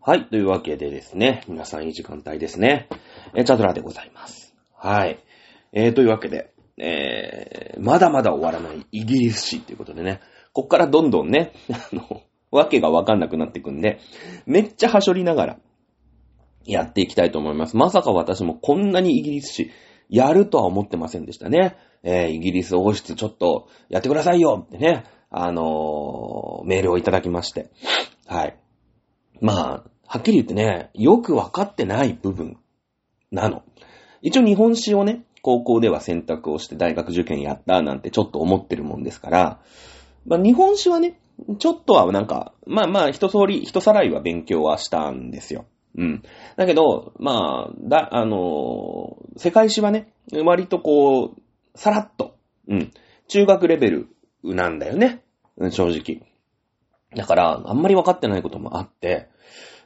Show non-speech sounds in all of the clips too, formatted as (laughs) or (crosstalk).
はい。というわけでですね、皆さんいい時間帯ですね。え、チャドラでございます。はい。えー、というわけで、えー、まだまだ終わらないイギリス史ということでね、こっからどんどんね、(laughs) あの、わけがわかんなくなっていくんで、めっちゃはしょりながら、やっていきたいと思います。まさか私もこんなにイギリス史、やるとは思ってませんでしたね。えー、イギリス王室ちょっとやってくださいよってね、あのー、メールをいただきまして。はい。まあ、はっきり言ってね、よくわかってない部分なの。一応日本史をね、高校では選択をして大学受験やったなんてちょっと思ってるもんですから、まあ日本史はね、ちょっとはなんか、まあまあ、一通り、一さらいは勉強はしたんですよ。うん。だけど、まあ、だ、あのー世界史はね、割とこう、さらっと、うん。中学レベルなんだよね。うん正直。だから、あんまり分かってないこともあって、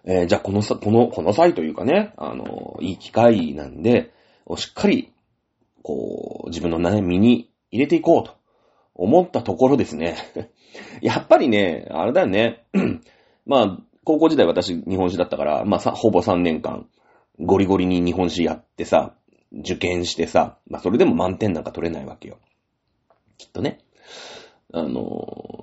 えーじゃあこのさ、この、この際というかね、あのいい機会なんで、しっかり、こう、自分の悩みに入れていこうと思ったところですね。(laughs) やっぱりね、あれだよね。(clears throat) まあ、高校時代私日本史だったから、まあさ、ほぼ3年間、ゴリゴリに日本史やってさ、受験してさ、まあそれでも満点なんか取れないわけよ。きっとね。あの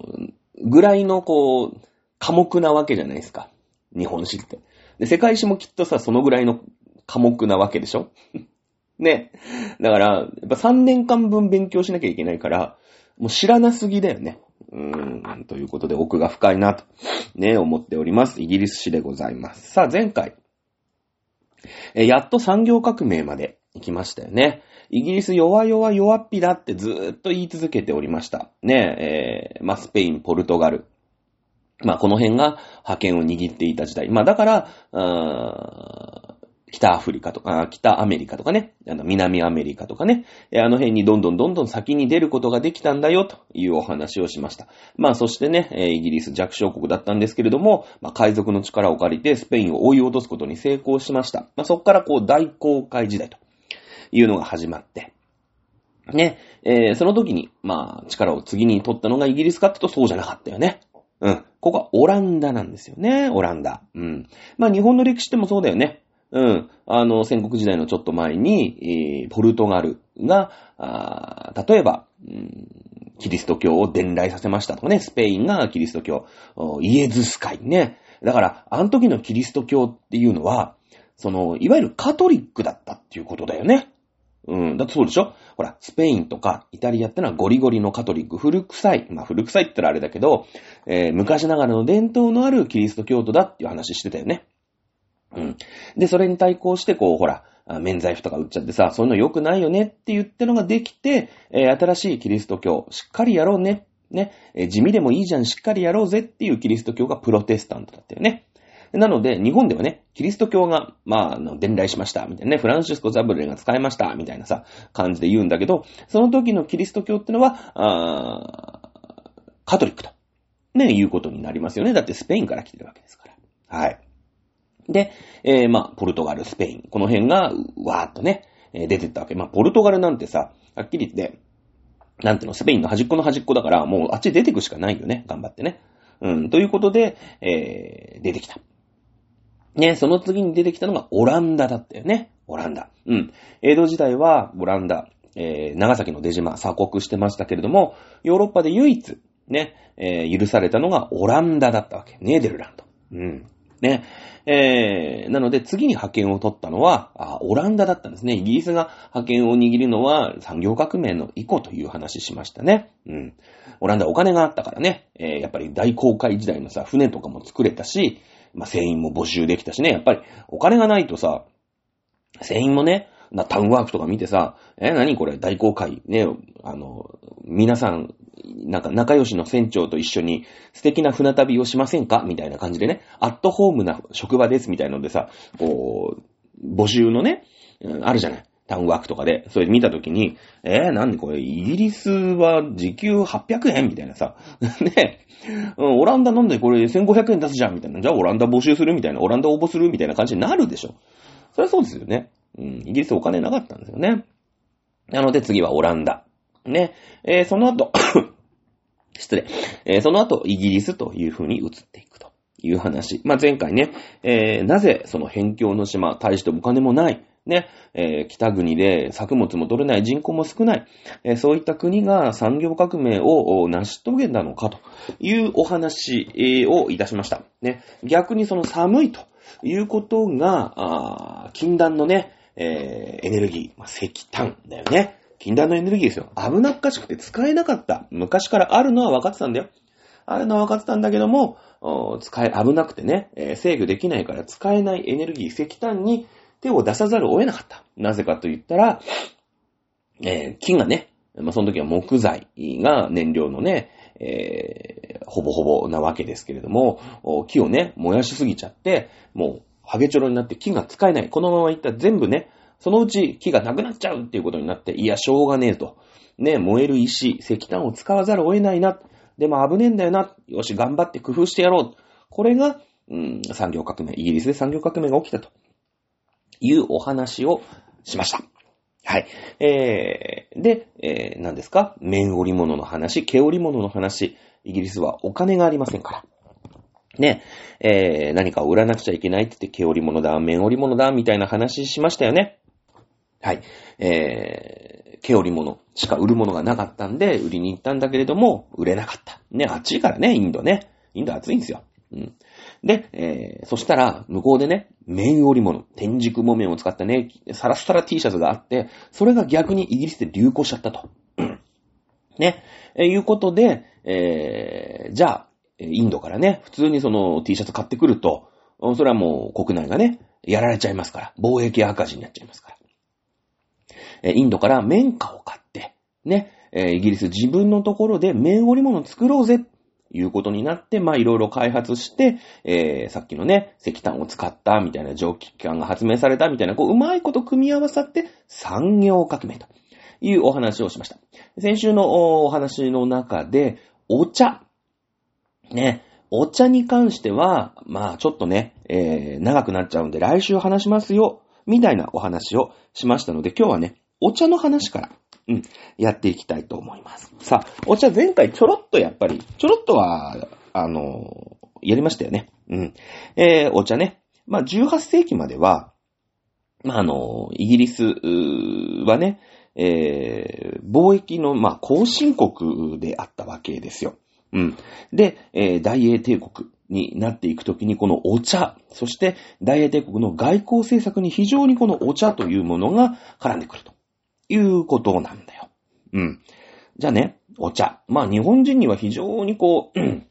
ぐらいのこう、科目なわけじゃないですか。日本史って。で、世界史もきっとさ、そのぐらいの科目なわけでしょ？(laughs) ね。だから、やっぱ3年間分勉強しなきゃいけないから、もう知らなすぎだよね。うーん、ということで奥が深いなと、ね、思っております。イギリス史でございます。さあ、前回、えやっと産業革命まで行きましたよね。イギリス弱々弱っぴだってずーっと言い続けておりました。ねえ、ーまあ、スペイン、ポルトガル。まあ、この辺が覇権を握っていた時代。まあ、だから、あー北アフリカとか、北アメリカとかね、あの南アメリカとかね、あの辺にどんどんどんどん先に出ることができたんだよというお話をしました。まあそしてね、えイギリス弱小国だったんですけれども、まあ海賊の力を借りてスペインを追い落とすことに成功しました。まあそこからこう大航海時代というのが始まって、ね、えーその時に、まあ力を次に取ったのがイギリスかって言うとそうじゃなかったよね。うん。ここはオランダなんですよね。オランダ。うん。まあ日本の歴史でもそうだよね。うん。あの、戦国時代のちょっと前に、えーポルトガルが、あー例えば、うんキリスト教を伝来させましたとかね、スペインがキリスト教、イエズス会ね。だから、あの時のキリスト教っていうのは、その、いわゆるカトリックだったっていうことだよね。うん。だってそうでしょ？ほら、スペインとかイタリアってのはゴリゴリのカトリック、古臭い。まあ古臭いって言ったらあれだけど、えー昔ながらの伝統のあるキリスト教徒だっていう話してたよね。うん。で、それに対抗して、こう、ほら、免罪符とか売っちゃってさ、そういうの良くないよねって言ってのができて、えー新しいキリスト教、しっかりやろうね。ね、えー地味でもいいじゃん、しっかりやろうぜっていうキリスト教がプロテスタントだったよね。なので、日本ではね、キリスト教が、まあ、の伝来しました、みたいなね、フランシスコ・ザブレが使いました、みたいなさ、感じで言うんだけど、その時のキリスト教ってのは、あカトリックと、ね、いうことになりますよね。だってスペインから来てるわけですから。はい。で、えーまあ、ポルトガル、スペイン、この辺が、わーっとね、出てったわけ。まあ、ポルトガルなんてさ、はっきり言って、なんていうの、スペインの端っこの端っこだから、もうあっち出てくしかないよね。頑張ってね。うん、ということで、えー出てきた。ね、その次に出てきたのがオランダだったよね。オランダ。うん。江戸時代はオランダ、えー長崎の出島、鎖国してましたけれども、ヨーロッパで唯一、ね、えー許されたのがオランダだったわけ。ネーデルランド。うん。ね。えー、なので次に覇権を取ったのはあ、オランダだったんですね。イギリスが覇権を握るのは産業革命の以降という話しましたね。うん。オランダお金があったからね、えーやっぱり大航海時代のさ、船とかも作れたし、まあ、船員も募集できたしね、やっぱりお金がないとさ、船員もね、なタウンワークとか見てさ、え、何これ？大航海ね、あの、皆さん、なんか仲良しの船長と一緒に素敵な船旅をしませんか？みたいな感じでね、アットホームな職場ですみたいのでさ、こう、募集のね、うんあるじゃない。タウンワークとかで、それ見たときに、えー、なんでこれ、イギリスは時給800円みたいなさ、(laughs) ね、うんオランダなんでこれ1500円出すじゃんみたいな。じゃあオランダ募集するみたいな。オランダ応募するみたいな感じになるでしょ。そりゃそうですよね。うん、イギリスお金なかったんですよね。なので次はオランダ。ね。えーその後、(coughs) 失礼。えーその後、イギリスという風に移っていくという話。まあ、前回ね、えー、なぜその辺境の島、大してお金もない、ね、えー、北国で作物も取れない人口も少ない、えー、そういった国が産業革命を成し遂げたのかというお話をいたしました。ね、逆にその寒いということが、あ禁断のね、えー、エネルギー、まあ、石炭だよね。禁断のエネルギーですよ。危なっかしくて使えなかった。昔からあるのは分かってたんだよ。あるのは分かってたんだけども、使え、危なくてね、えー、制御できないから使えないエネルギー、石炭に手を出さざるを得なかった。なぜかと言ったら、えー、木がね、まあ、その時は木材が燃料のね、えー、ほぼほぼなわけですけれども、木をね、燃やしすぎちゃって、もう、ハゲチョロになって木が使えない。このままいったら全部ね、そのうち木がなくなっちゃうっていうことになって、いや、しょうがねえと。ね、燃える石、石炭を使わざるを得ないな。でも危ねえんだよな。よし、頑張って工夫してやろう。これが、うん、産業革命、イギリスで産業革命が起きたというお話をしました。はい。えー、で、えー、何ですか？綿織物の話、毛織物の話。イギリスはお金がありませんから。ね、えー、何かを売らなくちゃいけないって言って、毛織物だ、綿織物だ、みたいな話しましたよね。はい。えー、毛織物しか売るものがなかったんで、売りに行ったんだけれども、売れなかった。ね、暑いからね、インドね。インド暑いんですよ。うん。で、えー、そしたら、向こうでね、綿織物、天竺木綿を使ったね、サラサラ T シャツがあって、それが逆にイギリスで流行しちゃったと。ね、えー、いうことで、えー、じゃあ、インドからね、普通にその T シャツ買ってくると、それはもう国内がね、やられちゃいますから、貿易赤字になっちゃいますから。えインドから綿花を買って、ね、えイギリス自分のところで綿織物作ろうぜ、いうことになって、まあいろいろ開発して、えー、さっきのね、石炭を使ったみたいな蒸気機関が発明されたみたいな、こう、うまいこと組み合わさって産業革命というお話をしました。先週のお話の中で、お茶。ね、お茶に関しては、まあちょっとね、えー、長くなっちゃうんで来週話しますよ、みたいなお話をしましたので、今日はね、お茶の話からうん、やっていきたいと思います。さあ、お茶前回ちょろっとやっぱり、ちょろっとは、あの、やりましたよね。うん。えー、お茶ね。まあ、18世紀までは、まあ、あの、イギリスはね、えー、貿易の、まあ、後進国であったわけですよ。うん。で、えー、大英帝国になっていくときに、このお茶、そして大英帝国の外交政策に非常にこのお茶というものが絡んでくると。いうことなんだよ。うん。じゃあね、お茶。まあ日本人には非常にこう、うん、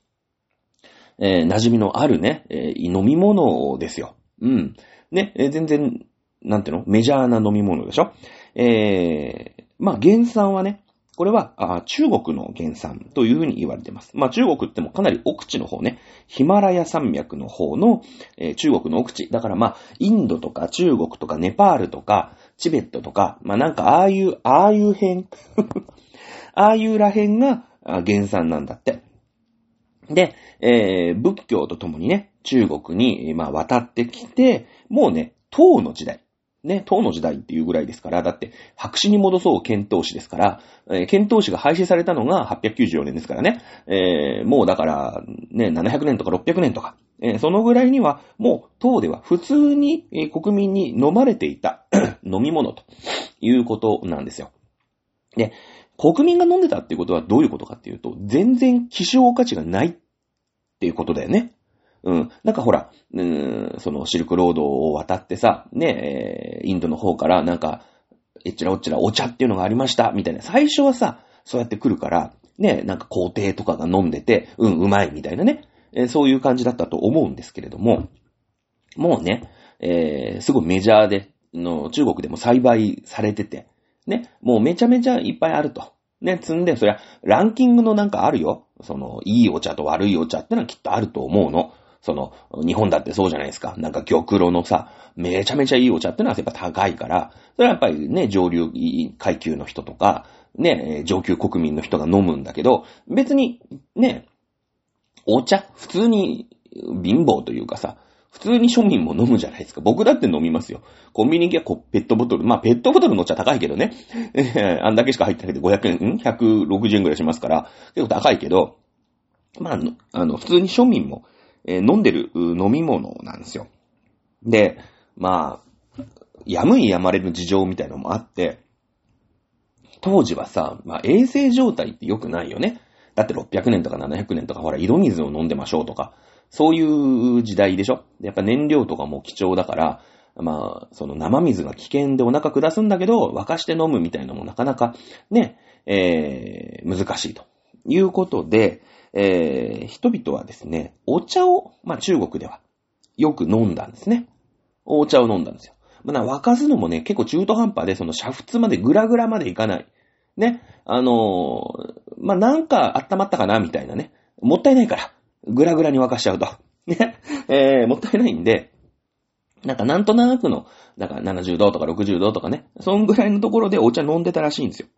えー、馴染みのあるね、えー、飲み物ですよ。うん。ね、えー、全然、なんていうの？メジャーな飲み物でしょ？えー、まあ原産はね、これはあ中国の原産というふうに言われています。まあ中国ってもかなり奥地の方ね、ヒマラヤ山脈の方の、えー、中国の奥地。だからまあ、インドとか中国とかネパールとか、チベットとか、まあなんかああいう、ああいう辺 (laughs) ああいうら辺が原産なんだって。で、えー、仏教とともにね、中国に、まあ、渡ってきて、もうね、唐の時代。ね、唐の時代っていうぐらいですから、だって、白紙に戻そう遣唐使ですから、えー、遣唐使が廃止されたのが894年ですからね、えー、もうだから、ね、700年とか600年とか、え、そのぐらいには、もう唐では普通に、え、国民に飲まれていた (clears throat) 飲み物ということなんですよ。で、国民が飲んでたっていうことはどういうことかっていうと、全然希少価値がないっていうことだよね。うん。なんかほら、うん、そのシルクロードを渡ってさ、ね、え、インドの方からなんか、えっちらおっちらお茶っていうのがありました、みたいな。最初はさ、そうやって来るから、ね、なんか皇帝とかが飲んでて、うん、うまいみたいなね。えー、そういう感じだったと思うんですけれども、もうね、えー、すごいメジャーで、の、中国でも栽培されてて、ね、もうめちゃめちゃいっぱいあると。ね、積んで、そりゃ、ランキングのなんかあるよ。その、いいお茶と悪いお茶ってのはきっとあると思うの。その、日本だってそうじゃないですか。なんか玉露のさ、めちゃめちゃいいお茶ってのはやっぱ高いから、それはやっぱりね、上流階級の人とか、ね、上級国民の人が飲むんだけど、別に、ね、お茶、普通に貧乏というかさ、普通に庶民も飲むじゃないですか。僕だって飲みますよ。コンビニ行きはペットボトル。まあ、ペットボトルのお茶高いけどね。(laughs) あんだけしか入ってないけど500円、ん ?160 円くらいしますから、結構高いけど、まあ、あの、普通に庶民もえー飲んでる飲み物なんですよ。で、まあ、やむいやまれる事情みたいのもあって、当時はさ、まあ衛生状態って良くないよね。だって600年とか700年とかほら井戸水を飲んでましょうとか、そういう時代でしょ？やっぱ燃料とかも貴重だから、まあ、その生水が危険でお腹下すんだけど、沸かして飲むみたいなのもなかなかね、えー、難しいということで、えー、人々はですね、お茶を、まあ中国ではよく飲んだんですね。お茶を飲んだんですよ。まあ、沸かすのもね、結構中途半端で、その煮沸までグラグラまでいかない。ね。あのまあ、なんか温まったかなみたいなね。もったいないから。グラグラに沸かしちゃうと。ね。(laughs) えー、もったいないんで、なんかなんとなくの、だから70度とか60度とかね。そんぐらいのところでお茶飲んでたらしいんですよ。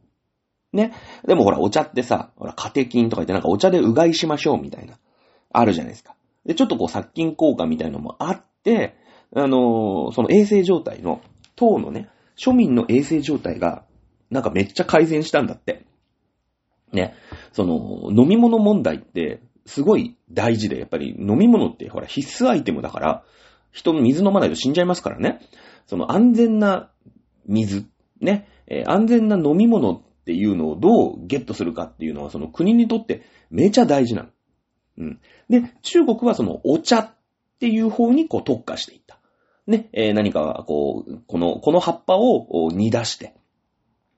ね。でもほら、お茶ってさ、ほら、カテキンとか言ってなんかお茶でうがいしましょうみたいな。あるじゃないですか。で、ちょっとこう殺菌効果みたいなのもあって、あのーその衛生状態の、当のね、庶民の衛生状態が、なんかめっちゃ改善したんだって。ね。その、飲み物問題って、すごい大事で、やっぱり飲み物ってほら必須アイテムだから、人の水飲まないと死んじゃいますからね。その安全な水、ね、えー安全な飲み物っていうのをどうゲットするかっていうのは、その国にとってめちゃ大事なの。うん。で、中国はそのお茶っていう方にこう特化していった。ね、えー何かこう、この、この葉っぱを煮出して、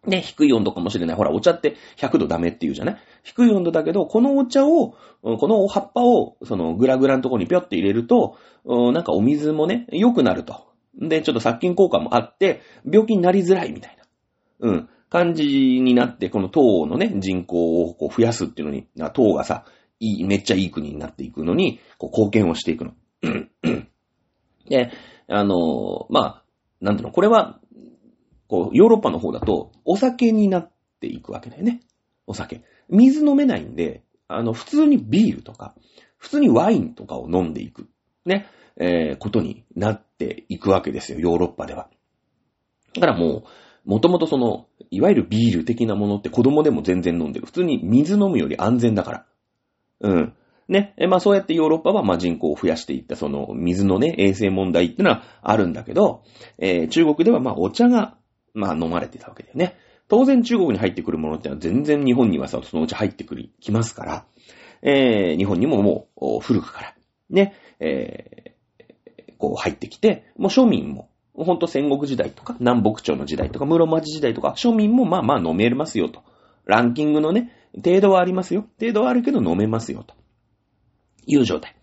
ね、低い温度かもしれない。ほら、お茶って100度ダメって言うじゃない？低い温度だけど、このお茶を、この葉っぱを、そのグラグラのところにぴょって入れると、なんかお水もね、良くなると。で、ちょっと殺菌効果もあって、病気になりづらいみたいな。うん。感じになって、この糖のね、人口をこう増やすっていうのに、糖がさ、いい、めっちゃいい国になっていくのに、こう貢献をしていくの。で、あの、まあ、なんていうの、これは、こう、ヨーロッパの方だと、お酒になっていくわけだよね。お酒。水飲めないんで、あの、普通にビールとか、普通にワインとかを飲んでいく。ね。えーことになっていくわけですよ、ヨーロッパでは。だからもう、もともとその、いわゆるビール的なものって子供でも全然飲んでる。普通に水飲むより安全だから。うん。ね。えまあそうやってヨーロッパはまあ人口を増やしていった、その水のね、衛生問題ってのはあるんだけど、えー中国ではまあお茶が、まあ飲まれてたわけだよね。当然中国に入ってくるものってのは全然日本にはさ、そのうち入ってくる、きますから、えー日本にももう古くから、ね、えーこう入ってきて、もう庶民も、ほんと戦国時代とか、南北朝の時代とか、室町時代とか、庶民もまあまあ飲めますよと。ランキングのね、程度はありますよ。程度はあるけど飲めますよと。いう状態。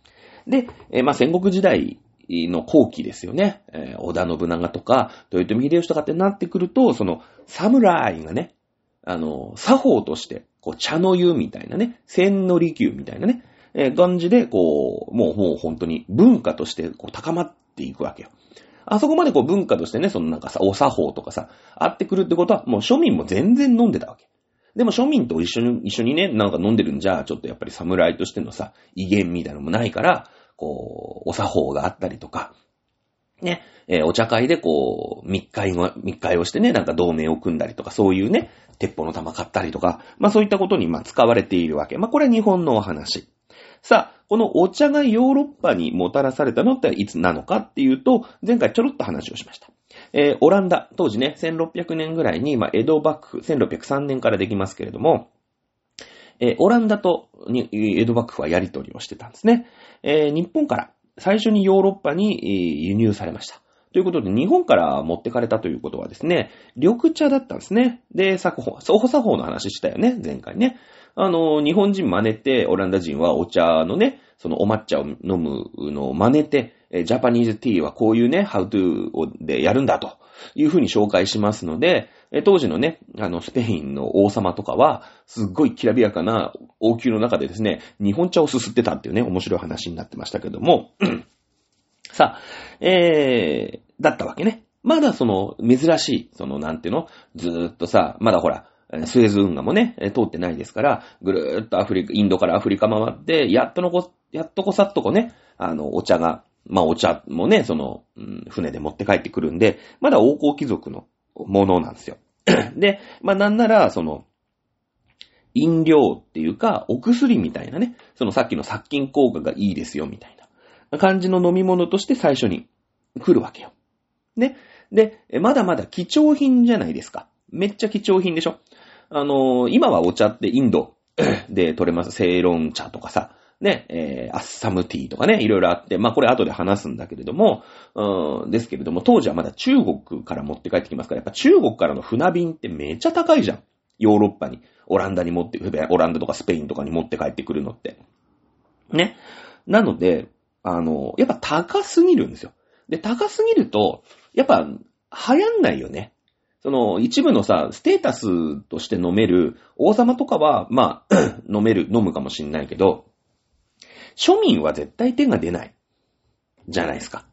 で、えーまあ戦国時代の後期ですよね。えー織田信長とか、豊臣秀吉とかってなってくると、その、侍がね、あの、作法として、こう、茶の湯みたいなね、千の利休みたいなね、えー感じで、こう、もう、もう本当に文化として、こう、高まっていくわけよ。あそこまでこう文化としてね、そのなんかさ、お作法とかさ、あってくるってことは、もう庶民も全然飲んでたわけ。でも庶民と一緒に、一緒にね、なんか飲んでるんじゃ、ちょっとやっぱり侍としてのさ、威厳みたいなのもないから、こう、お作法があったりとか、ね、えーお茶会でこう、密会を、密会をしてね、なんか同盟を組んだりとか、そういうね、鉄砲の玉買ったりとか、まあそういったことにまあ使われているわけ。まあこれは日本のお話。さあ、このお茶がヨーロッパにもたらされたのっていつなのかっていうと、前回ちょろっと話をしました。えーオランダ、当時ね、1600年ぐらいに、まあ、江戸幕府、1603年からできますけれども、えーオランダとに江戸幕府はやり取りをしてたんですね。えー日本から最初にヨーロッパに、え輸入されました。ということで、日本から持ってかれたということはですね、緑茶だったんですね。で、作法、ソホ作法の話したよね、前回ね。あの、日本人真似て、オランダ人はお茶のね、そのお抹茶を飲むのを真似て、えジャパニーズティーはこういうね、ハウトゥーでやるんだというふうに紹介しますので、え当時のね、あの、スペインの王様とかは、すっごいきらびやかな王宮の中でですね、日本茶をすすってたっていうね、面白い話になってましたけども、(clears throat) さあ、えー、だったわけね。まだその、珍しい、その、なんていうの？ずーっとさ、まだほら、スエズ運河もね、通ってないですから、ぐるーっとアフリカ、インドからアフリカ回って、やっとのこ、やっとこさっとこね、あの、お茶が、まあお茶もね、その、うん船で持って帰ってくるんで、まだ王侯貴族のものなんですよ。(clears throat) で、まあなんなら、その、飲料っていうか、お薬みたいなね、そのさっきの殺菌効果がいいですよ、みたいな。感じの飲み物として最初に来るわけよ。ね。で、まだまだ貴重品じゃないですか。めっちゃ貴重品でしょあのー、今はお茶ってインドで取れます。セイロン茶とかさ、ね、えー、アッサムティーとかね、いろいろあって、まあこれ後で話すんだけれども、うん、ですけれども、当時はまだ中国から持って帰ってきますから、やっぱ中国からの船便ってめっちゃ高いじゃん。ヨーロッパに、オランダに持って、オランダとかスペインとかに持って帰ってくるのって。ね。なので、あの、やっぱ高すぎるんですよ。で、高すぎると、やっぱ流行んないよね。その、一部のさ、ステータスとして飲める王様とかは、まあ、(clears throat) 飲める、飲むかもしんないけど、庶民は絶対手が出ない。じゃないですか。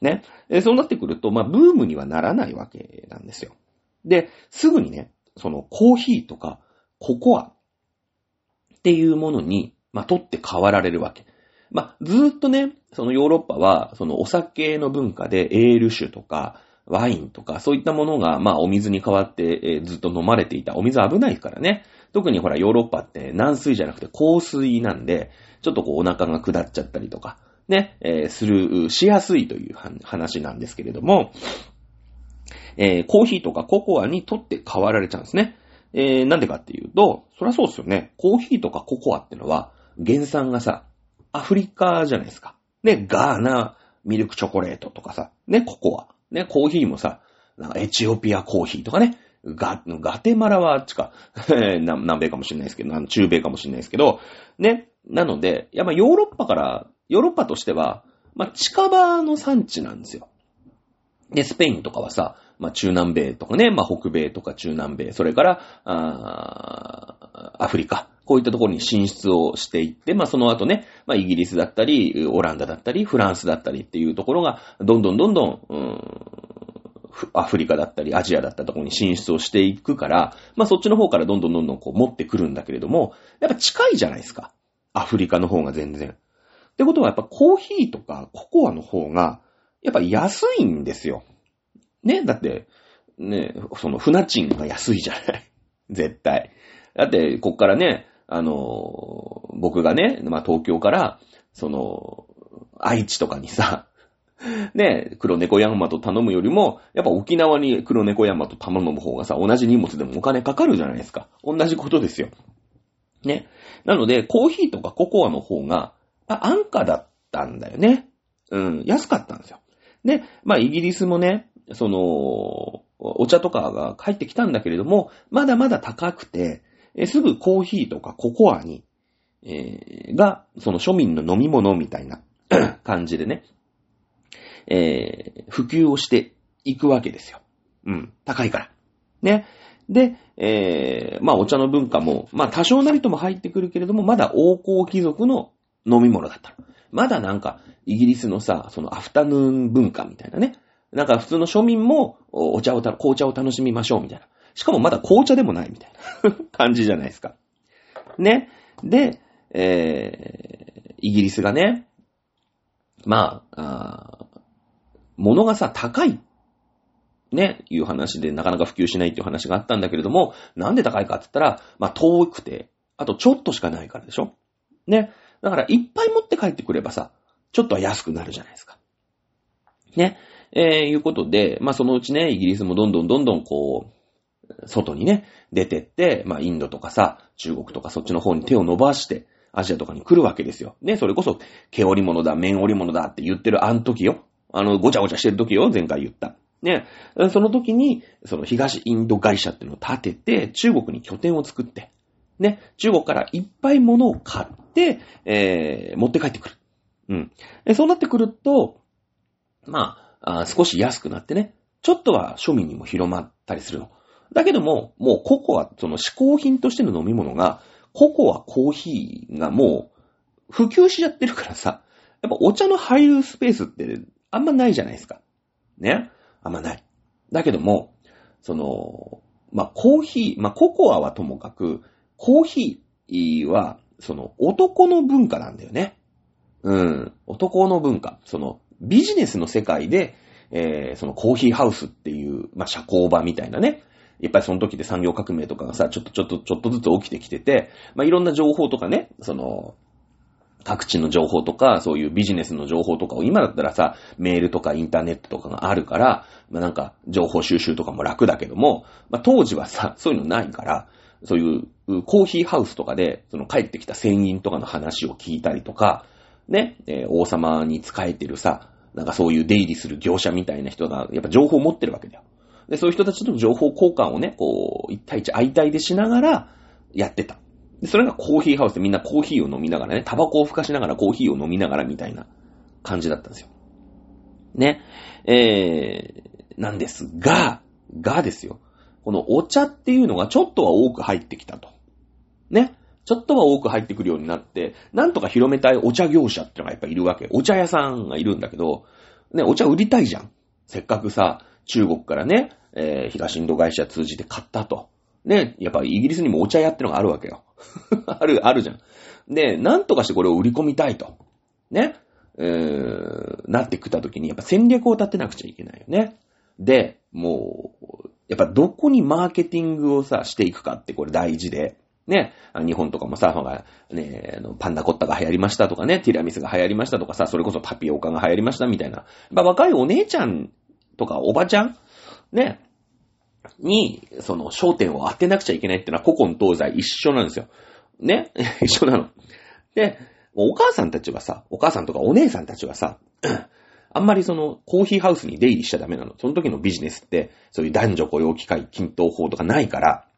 ね。そうなってくると、まあ、ブームにはならないわけなんですよ。で、すぐにね、そのコーヒーとかココアっていうものに、まあ、取って代わられるわけ。まあ、ずーっとね、そのヨーロッパは、そのお酒の文化でエール酒とか、ワインとか、そういったものが、まあ、お水に代わって、えー、ずっと飲まれていた。お水危ないからね。特にほら、ヨーロッパって軟水じゃなくて硬水なんで、ちょっとこうお腹が下っちゃったりとか、ね、えー、する、しやすいという話なんですけれども、えー、コーヒーとかココアにとって変わられちゃうんですね。えー、なんでかっていうと、そりゃそうですよね。コーヒーとかココアってのは、原産がさ、アフリカじゃないですか。ね、ガーナ、ミルクチョコレートとかさ、ね、ココア。ね、コーヒーもさ、エチオピアコーヒーとかね、ガ、ガテマラはあっちか、(laughs) 南米かもしれないですけど、中米かもしれないですけど、ね、なので、やっぱヨーロッパから、ヨーロッパとしては、まあ、近場の産地なんですよ。で、スペインとかはさ、まあ、中南米とかね、まあ、北米とか中南米、それから、あアフリカ、こういったところに進出をしていって、まあ、その後ね、まあ、イギリスだったり、オランダだったり、フランスだったりっていうところが、どんどんどんどん、うん、アフリカだったり、アジアだったところに進出をしていくから、まあ、そっちの方からどんどんどんどんこう持ってくるんだけれども、やっぱ近いじゃないですか。アフリカの方が全然。ってことはやっぱコーヒーとかココアの方が、やっぱ安いんですよ。ね、だって、ね、その船賃が安いじゃない。絶対。だって、こっからね、あの、僕がね、まあ、東京から、その、愛知とかにさ、(laughs) ね、黒猫山と頼むよりも、やっぱ沖縄に黒猫山と頼む方がさ、同じ荷物でもお金かかるじゃないですか。同じことですよ。ね。なので、コーヒーとかココアの方が、あ安価だったんだよね。うん、安かったんですよ。で、まあ、イギリスもね、その、お茶とかが帰ってきたんだけれども、まだまだ高くて、えすぐコーヒーとかココアに、えー、が、その庶民の飲み物みたいな (clears throat) 感じでね、えー、普及をしていくわけですよ。うん、高いから。ね。で、えー、まあお茶の文化も、まあ多少なりとも入ってくるけれども、まだ王侯貴族の飲み物だった。まだなんか、イギリスのさ、そのアフタヌーン文化みたいなね。なんか普通の庶民もお茶をた、紅茶を楽しみましょうみたいな。しかもまだ紅茶でもないみたいな (laughs) 感じじゃないですか。ね。で、えー、イギリスがね、まあ、あ物がさ、高い。ね、いう話でなかなか普及しないっていう話があったんだけれども、なんで高いかって言ったら、まあ遠くて、あとちょっとしかないからでしょね。だからいっぱい持って帰ってくればさ、ちょっとは安くなるじゃないですか。ね。えー、いうことで、まあそのうちね、イギリスもどんどんどんどんこう、外にね、出てって、まあインドとかさ、中国とかそっちの方に手を伸ばして、アジアとかに来るわけですよ。ね、それこそ、毛織物だ、面織物だって言ってるあの時よ。あの、ごちゃごちゃしてる時よ、前回言った。ね、その時に、その東インド会社っていうのを立てて、中国に拠点を作って、ね、中国からいっぱい物を買って、えー、持って帰ってくる。うん。そうなってくると、まああ、少し安くなってね、ちょっとは庶民にも広まったりするの。だけども、もうココア、その嗜好品としての飲み物が、ココア、コーヒーがもう普及しちゃってるからさ、やっぱお茶の入るスペースってあんまないじゃないですか。ね？あんまない。だけども、その、まあ、コーヒー、まあ、ココアはともかく、コーヒーは、その、男の文化なんだよね。うん。男の文化。その、ビジネスの世界で、えー、そのコーヒーハウスっていう、まあ、社交場みたいなね。やっぱりその時で産業革命とかがさ、ちょっとちょっとちょっとずつ起きてきてて、まあ、いろんな情報とかね、その、各地の情報とか、そういうビジネスの情報とかを、今だったらさ、メールとかインターネットとかがあるから、まあなんか、情報収集とかも楽だけども、まあ当時はさ、そういうのないから、そういうコーヒーハウスとかで、その帰ってきた船員とかの話を聞いたりとか、ね、えー、王様に仕えてるさ、なんかそういう出入りする業者みたいな人が、やっぱ情報を持ってるわけだよ。で、そういう人たちとの情報交換をね、こう、一対一相対でしながら、やってた。で、それがコーヒーハウスでみんなコーヒーを飲みながらね、タバコを吹かしながらコーヒーを飲みながらみたいな感じだったんですよ。ね。えー、なんですが、がですよ。このお茶っていうのがちょっとは多く入ってきたと。ね。ちょっとは多く入ってくるようになって、なんとか広めたいお茶業者ってのがやっぱいるわけ。お茶屋さんがいるんだけど、ね、お茶売りたいじゃん。せっかくさ、中国からね、えー、東インド会社通じて買ったと。ね、やっぱイギリスにもお茶屋ってのがあるわけよ。(laughs) ある、あるじゃん。で、なんとかしてこれを売り込みたいと。ね。えー、なってきた時に、やっぱ戦略を立てなくちゃいけないよね。で、もう、やっぱどこにマーケティングをさ、していくかってこれ大事で。ね、日本とかもさ、が、ね、パンダコッタが流行りましたとかね、ティラミスが流行りましたとかさ、それこそタピオカが流行りましたみたいな。やっぱ若いお姉ちゃんとかおばちゃん？ね、に、その焦点を当てなくちゃいけないってのは古今東西一緒なんですよ。ね (laughs) 一緒なの。で、お母さんたちはさ、お母さんとかお姉さんたちはさ、(clears throat) あんまりそのコーヒーハウスに出入りしちゃダメなの。その時のビジネスって、そういう男女雇用機会均等法とかないから、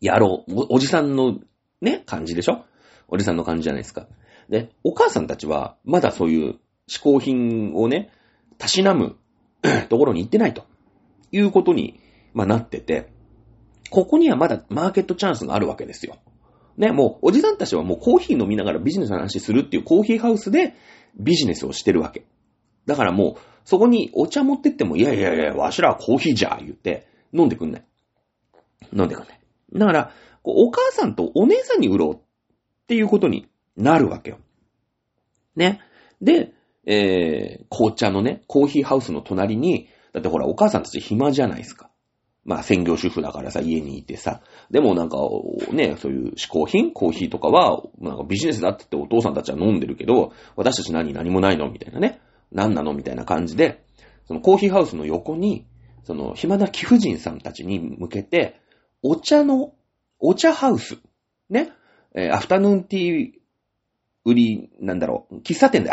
やろうお。じさんのね、感じでしょ？おじさんの感じじゃないですか。で、お母さんたちは、まだそういう嗜好品をね、たしなむ (clears throat) ところに行ってないということにまあ、なってて、ここにはまだマーケットチャンスがあるわけですよ。ね、もう、おじさんたちはもうコーヒー飲みながらビジネスの話するっていうコーヒーハウスでビジネスをしてるわけ。だからもう、そこにお茶持ってっても、いやいやいや、わしらはコーヒーじゃ、言って、飲んでくんない。飲んでくんない。だから、お母さんとお姉さんに売ろうっていうことになるわけよ。ね。で、えー、紅茶のね、コーヒーハウスの隣に、だってほら、お母さんたち暇じゃないですか。まあ、専業主婦だからさ、家にいてさ。でもなんか、ね、そういう嗜好品コーヒーとかは、なんかビジネスだって言ってお父さんたちは飲んでるけど、私たち何何もないのみたいなね。何なのみたいな感じで、そのコーヒーハウスの横に、その暇な貴婦人さんたちに向けて、お茶の、お茶ハウス。ね。えー、アフタヌーンティー売り、なんだろう、喫茶店だ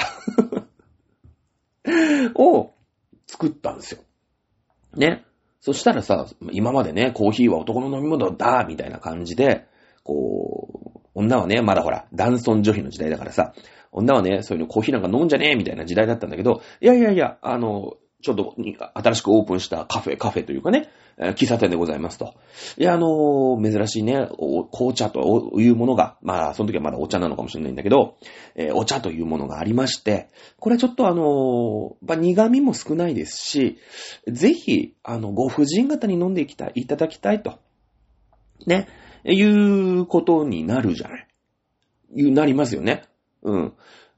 (laughs) を作ったんですよ。ね。そしたらさ、今までね、コーヒーは男の飲み物だ、みたいな感じで、こう、女はね、まだほら、男尊女卑の時代だからさ、女はね、そういうのコーヒーなんか飲んじゃねえ、みたいな時代だったんだけど、いやいやいや、あの、ちょっと新しくオープンしたカフェ、カフェというかね、喫茶店でございますと。いや、あのー、珍しいね、紅茶というものが、まあ、その時はまだお茶なのかもしれないんだけど、えー、お茶というものがありまして、これはちょっとあのー、まあ、苦味も少ないですし、ぜひ、あの、ご婦人方に飲んでいきたい、いただきたいと。ね、いうことになるじゃない。いう、なりますよね。うん。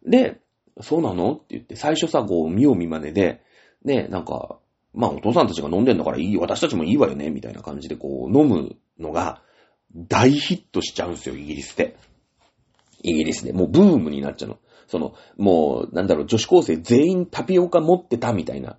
で、そうなの？って言って、最初さ、こう、見よう見まねで、ね、なんか、まあお父さんたちが飲んでんだからいい、私たちもいいわよね、みたいな感じでこう飲むのが大ヒットしちゃうんですよ、イギリスで。イギリスで。もうブームになっちゃうの。その、もう、なんだろう、女子高生全員タピオカ持ってたみたいな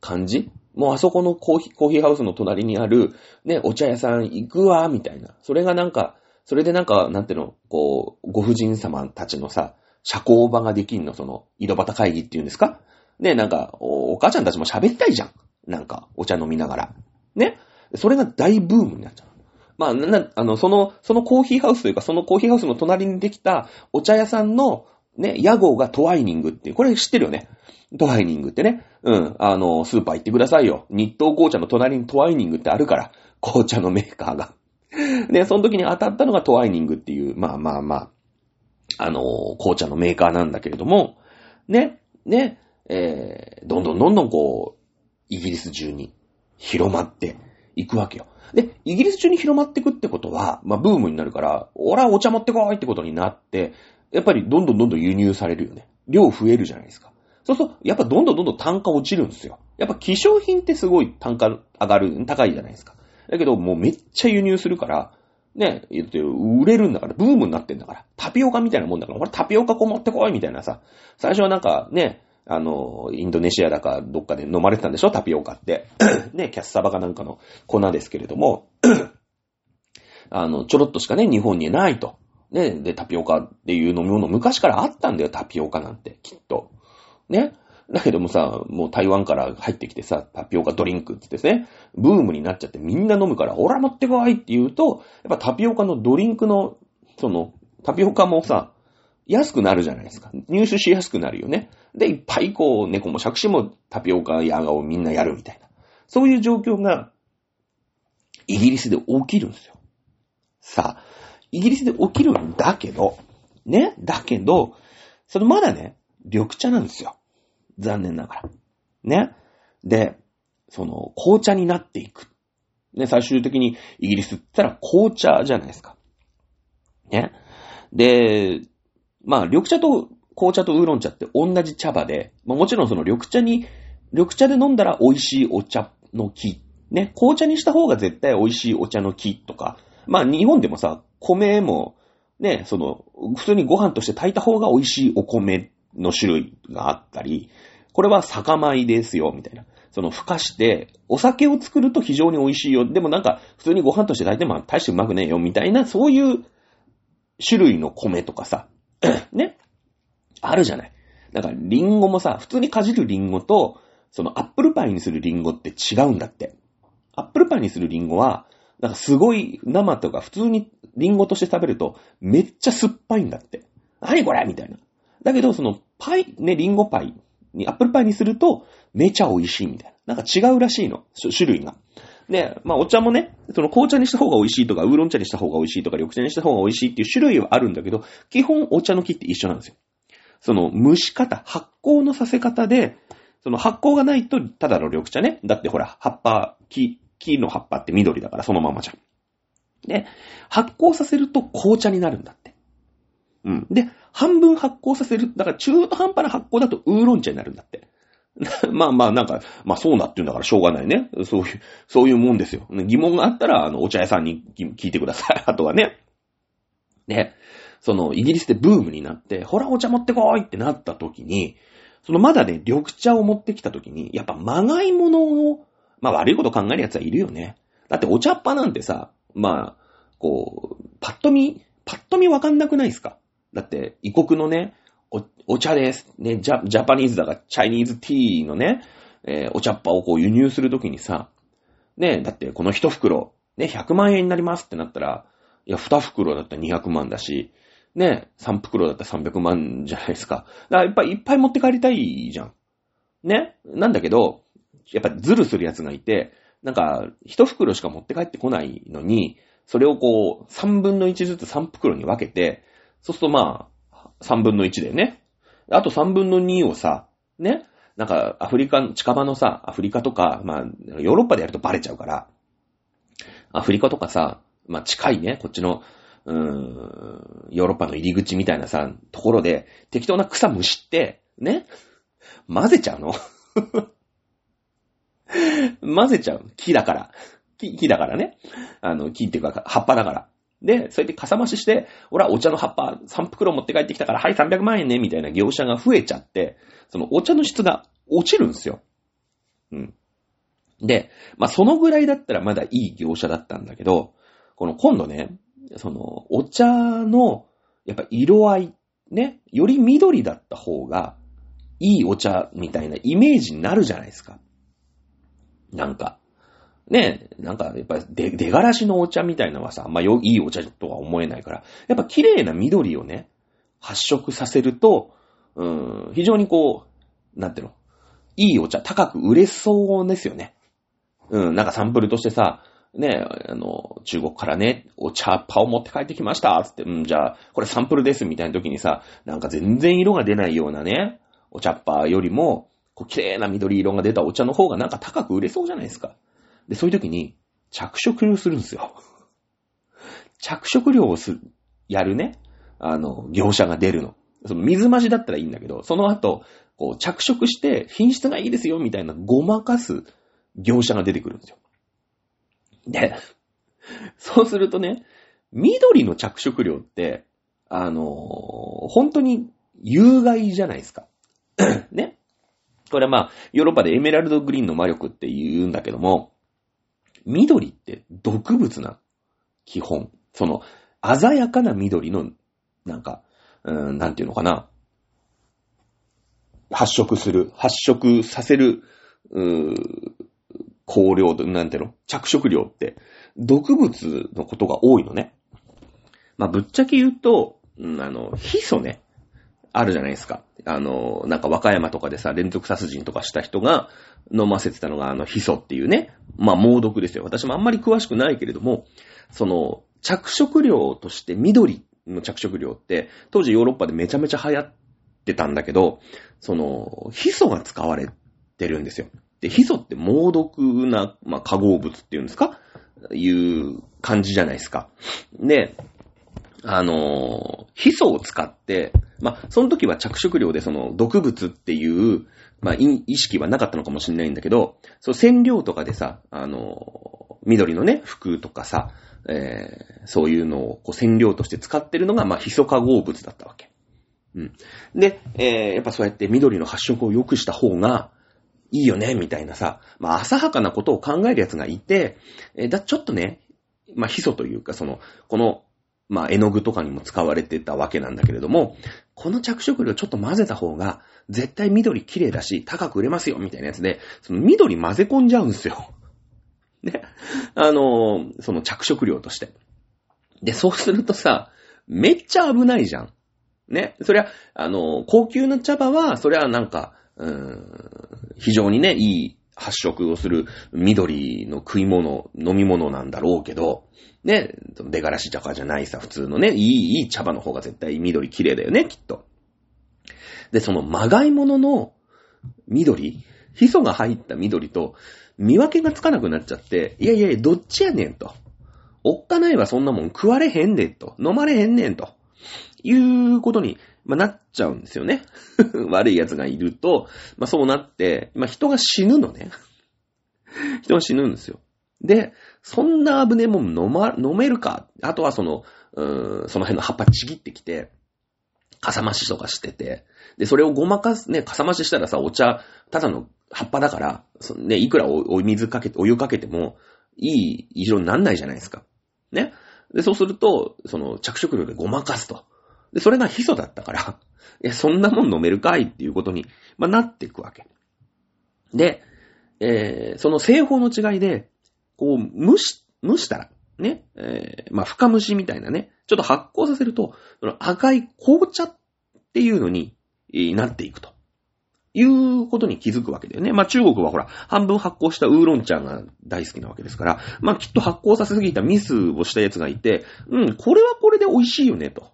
感じ？もうあそこのコーヒー、コーヒーハウスの隣にある、ね、お茶屋さん行くわ、みたいな。それがなんか、それでなんか、なんていうの、こう、ご婦人様たちのさ、社交場ができんの、その、井戸端会議っていうんですか？ね、なんかお、お母ちゃんたちも喋りたいじゃん。なんか、お茶飲みながら。ねそれが大ブームになっちゃう。まあ、な、あの、その、そのコーヒーハウスというか、そのコーヒーハウスの隣にできたお茶屋さんの、ね、屋号がトワイニングっていう、これ知ってるよね。トワイニングってね。うん。あの、スーパー行ってくださいよ。日東紅茶の隣にトワイニングってあるから。紅茶のメーカーが。で、その時に当たったのがトワイニングっていう、まあまあまあ、あの、紅茶のメーカーなんだけれども、ね、ね、えー、どんどんどんどんこう、イギリス中に広まっていくわけよ。で、イギリス中に広まっていくってことは、まあ、ブームになるから、俺はお茶持ってこいってことになって、やっぱりどんどんどんどん輸入されるよね。量増えるじゃないですか。そうすると、やっぱどんどんどんどん単価落ちるんですよ。やっぱ希少品ってすごい単価上がる、高いじゃないですか。だけど、もうめっちゃ輸入するから、ね、売れるんだから、ブームになってんだから、タピオカみたいなもんだから、ほらタピオカこう持ってこいみたいなさ、最初はなんかね、あの、インドネシアだかどっかで飲まれてたんでしょ？タピオカって。(clears throat) ね、キャッサバかなんかの粉ですけれども、(clears throat) あの、ちょろっとしかね、日本にないと。ね、で、タピオカっていう飲み物昔からあったんだよ、タピオカなんて、きっと。ね。だけどもさ、もう台湾から入ってきてさ、タピオカドリンクってですね、ブームになっちゃってみんな飲むから、ほら持ってこいって言うと、やっぱタピオカのドリンクの、その、タピオカもさ、安くなるじゃないですか。入手しやすくなるよね。で、いっぱいこう、猫も杓子もタピオカヤガをみんなやるみたいな。そういう状況が、イギリスで起きるんですよ。さあ、イギリスで起きるんだけど、ね、だけど、そのまだね、緑茶なんですよ。残念ながら。ね。で、その、紅茶になっていく。ね、最終的にイギリスって言ったら紅茶じゃないですか。ね。で、まあ、緑茶と紅茶とウーロン茶って同じ茶葉で、まあ、もちろんその緑茶に、緑茶で飲んだら美味しいお茶の木。ね、紅茶にした方が絶対美味しいお茶の木とか。まあ、日本でもさ、米も、ね、その、普通にご飯として炊いた方が美味しいお米の種類があったり、これは酒米ですよ、みたいな。その、ふかして、お酒を作ると非常に美味しいよ。でもなんか、普通にご飯として炊いても大してうまくねえよ、みたいな、そういう種類の米とかさ、(coughs) ね。あるじゃない。だから、リンゴもさ、普通にかじるリンゴと、そのアップルパイにするリンゴって違うんだって。アップルパイにするリンゴは、なんかすごい生とか普通にリンゴとして食べるとめっちゃ酸っぱいんだって。何これみたいな。だけど、そのパイ、ね、リンゴパイに、アップルパイにするとめちゃ美味しいみたいな。なんか違うらしいの。種類が。で、まあお茶もね、その紅茶にした方が美味しいとか、ウーロン茶にした方が美味しいとか、緑茶にした方が美味しいっていう種類はあるんだけど、基本お茶の木って一緒なんですよ。その蒸し方、発酵のさせ方で、その発酵がないと、ただの緑茶ね。だってほら、葉っぱ、木、木の葉っぱって緑だからそのままじゃん。で、発酵させると紅茶になるんだって。うん。で、半分発酵させる。だから中途半端な発酵だとウーロン茶になるんだって。(laughs) まあまあなんか、まあそうなってんだからしょうがないね。そういう、そういうもんですよ。疑問があったら、あの、お茶屋さんに聞いてください。(laughs) あとはね。で、その、イギリスでブームになって、ほらお茶持ってこいってなった時に、そのまだね、緑茶を持ってきた時に、やっぱまがいものを、まあ悪いこと考える奴はいるよね。だってお茶っ葉なんてさ、まあ、こう、パッと見、パッと見わかんなくないですか？だって、異国のね、お、お茶です。ね、ジャ、ジャパニーズだから、チャイニーズティーのね、えー、お茶っ葉をこう輸入するときにさ、ね、だってこの一袋、ね、100万円になりますってなったら、いや、二袋だったら200万だし、ね、三袋だったら300万じゃないですか。だからやっぱりいっぱい持って帰りたいじゃん。ねなんだけど、やっぱズルする奴がいて、なんか、一袋しか持って帰ってこないのに、それをこう、三分の一ずつ三袋に分けて、そうするとまあ、三分の一でね。あと三分の二をさ、ね。なんか、アフリカ、近場のさ、アフリカとか、まあ、ヨーロッパでやるとバレちゃうから、アフリカとかさ、まあ近いね、こっちの、うーん、ヨーロッパの入り口みたいなさ、ところで、適当な草むしって、ね、混ぜちゃうの (laughs) 混ぜちゃう。木だから。木、木だからね。あの、木っていうか、葉っぱだから。で、そうやってかさ増しして、俺はお茶の葉っぱ3袋持って帰ってきたから、はい、300万円ね、みたいな業者が増えちゃって、そのお茶の質が落ちるんですよ。うん。で、まあ、そのぐらいだったらまだいい業者だったんだけど、この今度ね、その、お茶の、やっぱ色合い、ね、より緑だった方が、いいお茶みたいなイメージになるじゃないですか。なんか。ね、なんか、やっぱり出、出がらしのお茶みたいなのはさ、あんまよ、いいお茶とは思えないから、やっぱ綺麗な緑をね、発色させると、うーん、非常にこう、なんていうの、いいお茶、高く売れそうですよね。うん、なんかサンプルとしてさ、ね、あの、中国からね、お茶っ葉を持って帰ってきました、つって、うん、じゃあ、これサンプルです、みたいな時にさ、なんか全然色が出ないようなね、お茶っ葉よりも、こう、綺麗な緑色が出たお茶の方がなんか高く売れそうじゃないですか。で、そういう時に、着色料するんですよ。着色料をする、やるね、あの、業者が出るの。その水増しだったらいいんだけど、その後、こう、着色して品質がいいですよ、みたいなごまかす業者が出てくるんですよ。で、そうするとね、緑の着色料って、あのー本当に有害じゃないですか。ね。これはまあ、ヨーロッパでエメラルドグリーンの魔力って言うんだけども、緑って毒物な、基本。その、鮮やかな緑の、なんか、うん、なんていうのかな。発色する、発色させる、うー香料、なんていうの？着色料って、毒物のことが多いのね。まあ、ぶっちゃけ言うと、うんあの、ヒ素ね。あるじゃないですか。あの、なんか和歌山とかでさ、連続殺人とかした人が飲ませてたのが、あの、ヒ素っていうね。まあ、猛毒ですよ。私もあんまり詳しくないけれども、その、着色料として緑の着色料って、当時ヨーロッパでめちゃめちゃ流行ってたんだけど、その、ヒ素が使われてるんですよ。で、ヒ素って猛毒な、まあ、化合物っていうんですか？いう感じじゃないですか。で、あの、ヒ素を使って、まあ、その時は着色料でその毒物っていう、まあ、意識はなかったのかもしれないんだけど、そう、染料とかでさ、あの、緑のね、服とかさ、えー、そういうのをこう染料として使ってるのが、まあ、ヒ素化合物だったわけ。うん。で、えー、やっぱそうやって緑の発色を良くした方が、いいよね、みたいなさ、まあ、浅はかなことを考える奴がいて、えーだ、ちょっとね、まあ、ヒ素というか、その、この、まあ、絵の具とかにも使われてたわけなんだけれども、この着色料ちょっと混ぜた方が、絶対緑綺麗だし、高く売れますよ、みたいなやつで、その緑混ぜ込んじゃうんですよ。(laughs) ね。あのーその着色料として。で、そうするとさ、めっちゃ危ないじゃん。ね。そりゃ、あのー高級な茶葉は、そりゃなんか、うーん、非常にね、いい発色をする緑の食い物、飲み物なんだろうけど、ね、出がらし茶葉じゃないさ、普通のね、いい、いい茶葉の方が絶対緑綺麗だよね、きっと。で、そのまがいものの緑、ヒ素が入った緑と見分けがつかなくなっちゃって、いやいや、どっちやねんと。おっかないはそんなもん食われへんねんと。飲まれへんねんと。いうことに、まあ、なっちゃうんですよね。(laughs) 悪い奴がいると、まあ、そうなって、まあ、人が死ぬのね。(laughs) 人が死ぬんですよ。で、そんな危ねえもん飲ま、飲めるか。あとはその、うーん、その辺の葉っぱちぎってきて、かさ増しとかしてて、で、それをごまかす、ね、かさ増ししたらさ、お茶、ただの葉っぱだから、ね、いくらおお水かけて、お湯かけても、いい色になんないじゃないですか。ね。で、そうすると、その着色料でごまかすと。で、それがヒ素だったから、(laughs) いや、そんなもん飲めるかいっていうことに、まあ、なっていくわけ。で、えー、その製法の違いで、こう、蒸し、蒸したら、ね、えー、まあ、深蒸しみたいなね、ちょっと発酵させると、その赤い紅茶っていうのに、なっていくと。いうことに気づくわけだよね。まあ中国はほら、半分発酵したウーロン茶が大好きなわけですから、まあきっと発酵させすぎたミスをしたやつがいて、うん、これはこれで美味しいよね、と。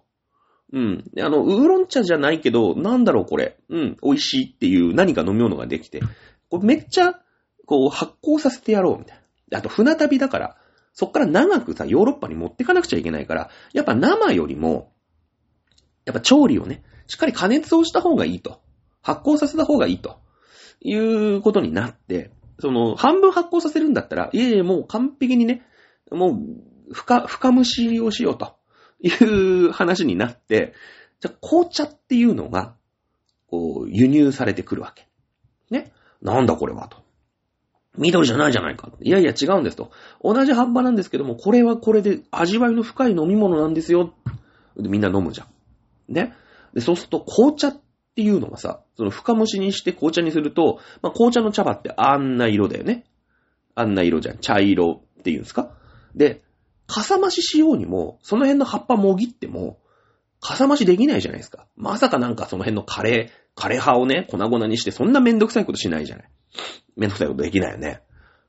うん。あの、ウーロン茶じゃないけど、なんだろうこれ。うん、美味しいっていう何か飲み物ができて、これめっちゃ、こう、発酵させてやろう、みたいな。あと、船旅だから、そっから長くさ、ヨーロッパに持ってかなくちゃいけないから、やっぱ生よりも、やっぱ調理をね、しっかり加熱をした方がいいと。発酵させた方がいいと。いうことになって、その、半分発酵させるんだったら、いえいえ、もう完璧にね、もう、深、深蒸しをしようという話になって、じゃ紅茶っていうのが、こう、輸入されてくるわけ。ね。なんだこれはと。緑じゃないじゃないか。いやいや違うんですと。同じ葉っぱなんですけども、これはこれで味わいの深い飲み物なんですよ。みんな飲むじゃん。ね。で、そうすると紅茶っていうのがさ、その深蒸しにして紅茶にすると、まあ、紅茶の茶葉ってあんな色だよね。あんな色じゃん。茶色っていうんですかで、かさ増ししようにも、その辺の葉っぱもぎっても、かさ増しできないじゃないですか。まさかなんかその辺のカレー、カレー葉をね、粉々にして、そんなめんどくさいことしないじゃない。めんどくさいことできないよね。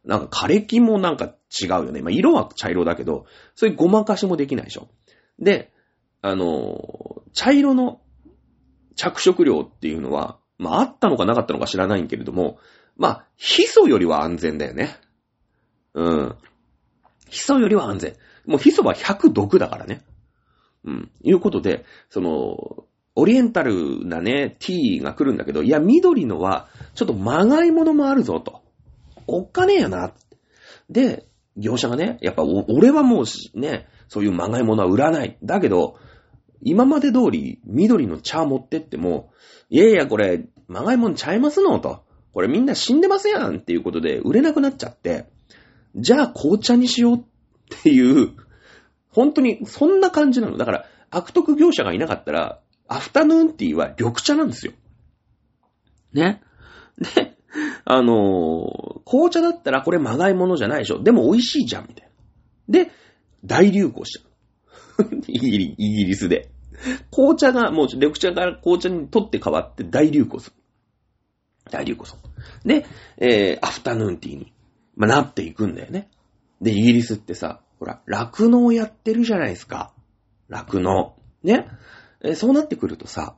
なんか枯れ木もなんか違うよね。まあ、色は茶色だけど、そういうごまかしもできないでしょ。で、あの茶色の着色料っていうのは、まあ、あったのかなかったのか知らないんけれども、まあ、ヒ素よりは安全だよね。うん。ヒ素よりは安全。もうヒ素は100毒だからね。うん。いうことで、その、オリエンタルなね、ティーが来るんだけど、いや、緑のは、ちょっとまがいものもあるぞ、と。おっかねえやな。で、業者がね、やっぱ、俺はもうね、そういうまがいものは売らない。だけど、今まで通り緑の茶持ってっても、いやいや、これ、まがいもんちゃいますの？と。これみんな死んでますやん？っていうことで売れなくなっちゃって、じゃあ紅茶にしようっていう、本当にそんな感じなの。だから、悪徳業者がいなかったら、アフタヌーンティーは緑茶なんですよ。ね。で、あのー、紅茶だったらこれまがいものじゃないでしょ。でも美味しいじゃん、みたいな。で、大流行しちゃう。(laughs) イギリイギリスで。紅茶が、もう緑茶から紅茶にとって変わって大流行する。大流行する。で、えー、アフタヌーンティーに、まあ、なっていくんだよね。で、イギリスってさ、ほら、酪農やってるじゃないですか。酪農。ね。え、そうなってくるとさ、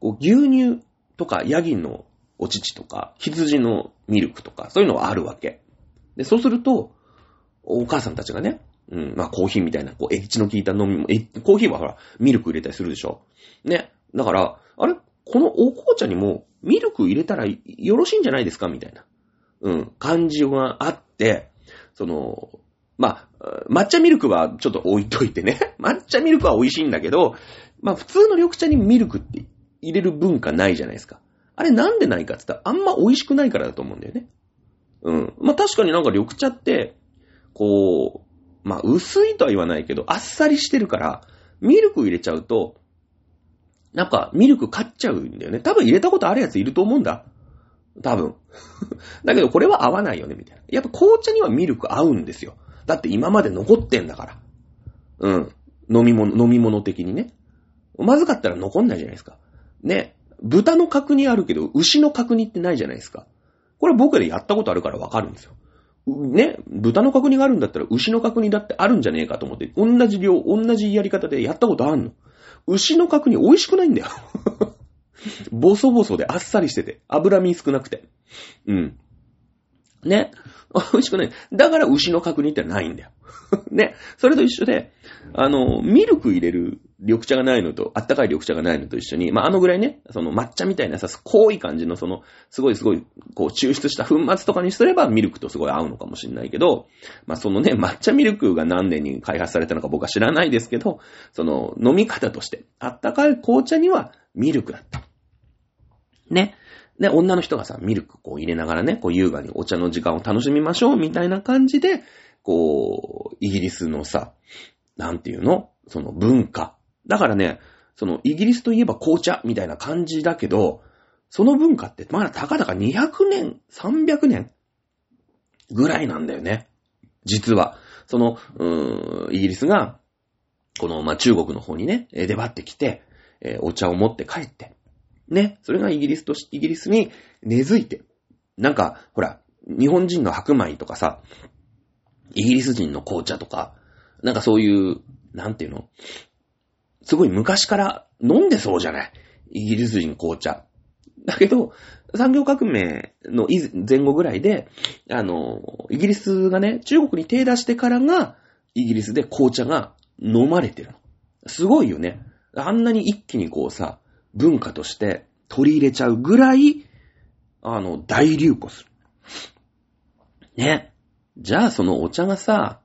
こう牛乳とかヤギのお乳とか、羊のミルクとか、そういうのはあるわけ。で、そうすると、お母さんたちがね、うん、まあコーヒーみたいな、こう、エッジの効いた飲み物、コーヒーはほら、ミルク入れたりするでしょ。ね。だから、あれ？このお紅茶にもミルク入れたらよろしいんじゃないですか？みたいな、うん、感じがあって、その、まあ、抹茶ミルクはちょっと置いといてね。(laughs) 抹茶ミルクは美味しいんだけど、まあ普通の緑茶にミルクって入れる文化ないじゃないですか。あれなんでないかって言ったらあんま美味しくないからだと思うんだよね。うん。まあ確かになんか緑茶って、こう、まあ薄いとは言わないけど、あっさりしてるから、ミルク入れちゃうと、なんかミルク買っちゃうんだよね。多分入れたことあるやついると思うんだ。多分。(laughs) だけどこれは合わないよね、みたいな。やっぱ紅茶にはミルク合うんですよ。だって今まで残ってんだから。うん。飲み物、飲み物的にね。まずかったら残んないじゃないですか。ね。豚の角煮あるけど、牛の角煮ってないじゃないですか。これ僕でやったことあるからわかるんですよ。ね、豚の角煮があるんだったら牛の角煮だってあるんじゃねえかと思って、同じ量、同じやり方でやったことあんの。牛の角煮美味しくないんだよ。(laughs) ボソボソであっさりしてて、脂身少なくて。うん。ね。(laughs) 美味しくない。だから牛の角煮ってないんだよ。(laughs) ね。それと一緒で、あの、ミルク入れる緑茶がないのと、あったかい緑茶がないのと一緒に、まあ、あのぐらいね、その抹茶みたいなさ、濃い感じのその、すごいすごい、こう、抽出した粉末とかにすればミルクとすごい合うのかもしれないけど、まあ、そのね、抹茶ミルクが何年に開発されたのか僕は知らないですけど、その、飲み方として、あったかい紅茶にはミルクだった。ね。で、女の人がさ、ミルクこう入れながらね、こう優雅にお茶の時間を楽しみましょう、みたいな感じで、こう、イギリスのさ、なんていうの？その文化。だからね、そのイギリスといえば紅茶みたいな感じだけど、その文化ってまだたかだか200年、300年ぐらいなんだよね。実は。その、うーん、イギリスが、この、まあ、中国の方にね、出張ってきて、えー、お茶を持って帰って、ね、それがイギリスとし、イギリスに根付いて、なんか、ほら、日本人の白米とかさ、イギリス人の紅茶とか、なんかそういう、なんていうの？すごい昔から飲んでそうじゃない？イギリス人紅茶。だけど、産業革命の前後ぐらいで、あの、イギリスがね、中国に手出してからが、イギリスで紅茶が飲まれてるの。すごいよね。あんなに一気にこうさ、文化として取り入れちゃうぐらい、あの、大流行する。ね。じゃあそのお茶がさ、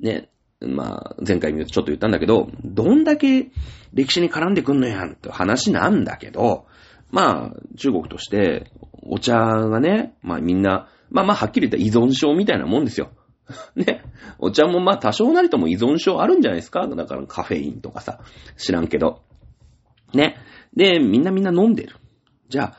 ね、まあ、前回ちょっと言ったんだけど、どんだけ歴史に絡んでくんのやんって話なんだけど、まあ、中国として、お茶がね、まあみんな、まあまあはっきり言った依存症みたいなもんですよ。(laughs) ね。お茶もまあ多少なりとも依存症あるんじゃないですか？だからカフェインとかさ、知らんけど。ね。で、みんなみんな飲んでる。じゃあ、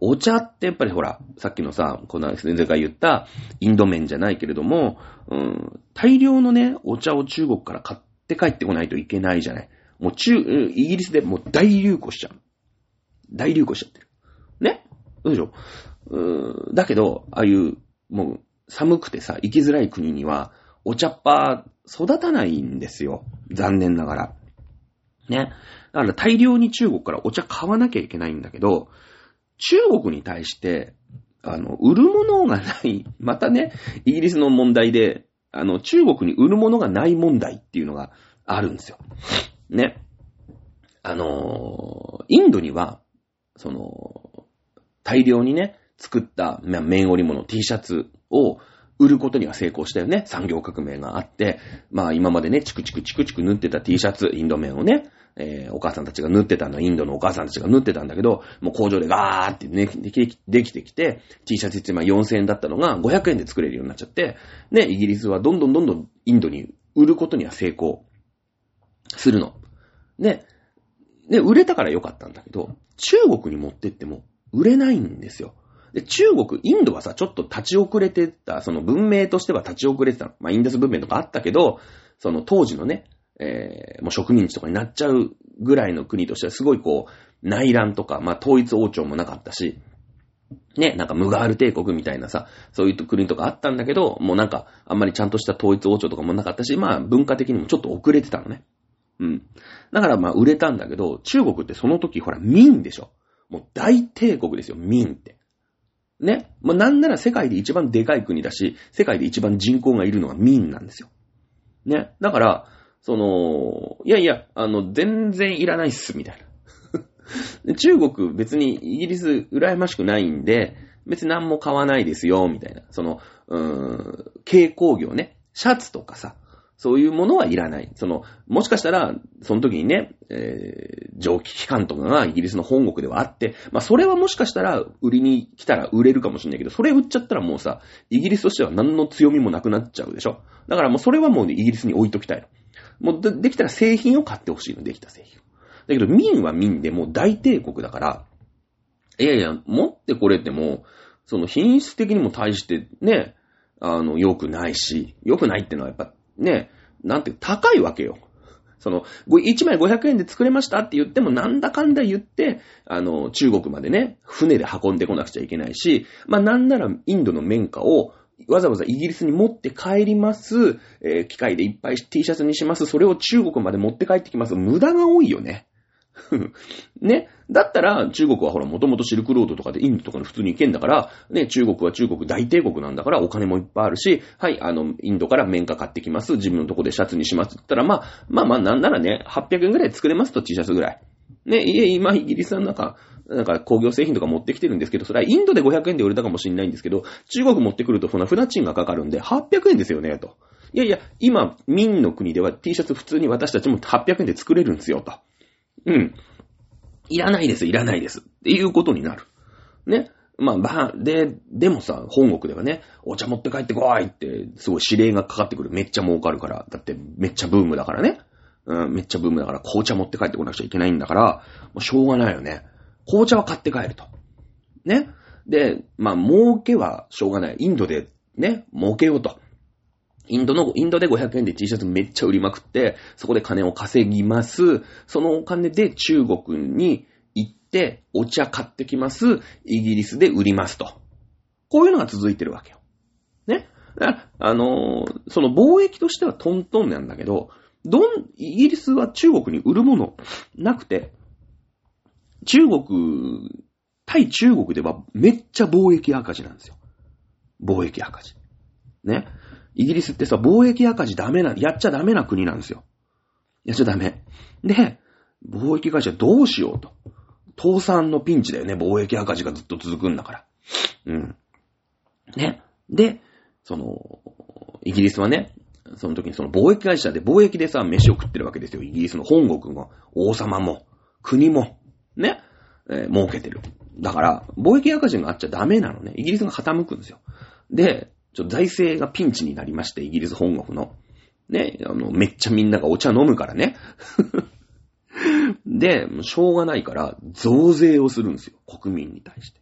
お茶ってやっぱりほら、さっきのさ、この前回言ったインド麺じゃないけれども、うん、大量のね、お茶を中国から買って帰ってこないといけないじゃない。もう中、イギリスでもう大流行しちゃう。大流行しちゃってる。ね？どうでしょう？だけど、ああいう、もう寒くてさ、生きづらい国には、お茶っ葉育たないんですよ。残念ながら。ね？だから大量に中国からお茶買わなきゃいけないんだけど、中国に対して、あの、売るものがない、またね、イギリスの問題で、あの、中国に売るものがない問題っていうのがあるんですよ。ね。あの、インドには、その、大量にね、作った、綿織物 T シャツを売ることには成功したよね。産業革命があって、まあ今までね、チクチクチクチク縫ってた T シャツ、インド麺をね、えー、お母さんたちが縫ってたの、インドのお母さんたちが縫ってたんだけど、もう工場でガーってね、できできてきて、T シャツ1枚4000円だったのが500円で作れるようになっちゃって、ね、イギリスはどんどんどんどんインドに売ることには成功するの。で、で、売れたから良かったんだけど、中国に持ってっても売れないんですよ。で、中国、インドはさ、ちょっと立ち遅れてた、その文明としては立ち遅れてたの。まあ、インダス文明とかあったけど、その当時のね、えー、もう植民地とかになっちゃうぐらいの国としてはすごいこう、内乱とか、まあ、統一王朝もなかったし、ね、なんかムガール帝国みたいなさ、そういう国とかあったんだけど、もうなんか、あんまりちゃんとした統一王朝とかもなかったし、まあ文化的にもちょっと遅れてたのね。うん。だからまあ売れたんだけど、中国ってその時ほら民でしょ。もう大帝国ですよ、民って。ね。まあなんなら世界で一番でかい国だし、世界で一番人口がいるのが民なんですよ。ね。だから、その、いやいや、あの、全然いらないっす、みたいな。(laughs) 中国別にイギリス羨ましくないんで、別に何も買わないですよ、みたいな。その、うーん、軽工業ね。シャツとかさ、そういうものはいらない。その、もしかしたら、その時にね、えー、蒸気機関とかがイギリスの本国ではあって、まあそれはもしかしたら売りに来たら売れるかもしれないけど、それ売っちゃったらもうさ、イギリスとしては何の強みもなくなっちゃうでしょだからもうそれはもうイギリスに置いときたいの。もうでできたら製品を買ってほしいの、できた製品。だけど民は民でもう大帝国だから、いやいや、持ってこれても、その品質的にも対してね、あの、良くないし、良くないってのはやっぱね、なんて高いわけよ。その、1枚500円で作れましたって言っても、なんだかんだ言って、あの、中国までね、船で運んでこなくちゃいけないし、まあなんならインドの綿花をわざわざイギリスに持って帰ります、えー、機械でいっぱい T シャツにします、それを中国まで持って帰ってきます。無駄が多いよね。(laughs) ね。だったら、中国はほら、もともとシルクロードとかでインドとかに普通に行けんだから、ね、中国は中国大帝国なんだから、お金もいっぱいあるし、はい、あの、インドから綿花買ってきます。自分のとこでシャツにします。って言ったら、まあ、まあまあ、なんならね、800円ぐらい作れますと、T シャツぐらい。ね、いえ、今、イギリスの中、なんか工業製品とか持ってきてるんですけど、それはインドで500円で売れたかもしれないんですけど、中国持ってくるとそんな船賃がかかるんで、800円ですよね、と。いやいや、今、民の国では T シャツ普通に私たちも800円で作れるんですよ、と。うん。いらないです、いらないです。っていうことになる。ね。まあ、ば、で、でもさ、本国ではね、お茶持って帰ってこいって、すごい指令がかかってくる。めっちゃ儲かるから。だって、めっちゃブームだからね。うん、めっちゃブームだから、紅茶持って帰ってこなくちゃいけないんだから、もうしょうがないよね。紅茶は買って帰ると。ね。で、まあ、儲けはしょうがない。インドでね、儲けようと。インドの、インドで500円で T シャツめっちゃ売りまくって、そこで金を稼ぎます。そのお金で中国に行って、お茶買ってきます。イギリスで売りますと。こういうのが続いてるわけよ。ね。あのー、その貿易としてはトントンなんだけど、どん、イギリスは中国に売るものなくて、中国、対中国ではめっちゃ貿易赤字なんですよ。貿易赤字。ね。イギリスってさ、貿易赤字ダメな、やっちゃダメな国なんですよ。やっちゃダメ。で、貿易赤字はどうしようと。倒産のピンチだよね、貿易赤字がずっと続くんだから。うん。ね。で、その、イギリスはね、その時にその貿易会社で貿易でさ、飯を食ってるわけですよ。イギリスの本国も、王様も、国も、ね、えー、儲けてる。だから、貿易赤字があっちゃダメなのね。イギリスが傾くんですよ。で、ちょっと財政がピンチになりまして、イギリス本国の。ね、あの、めっちゃみんながお茶飲むからね。(laughs) で、しょうがないから、増税をするんですよ。国民に対して。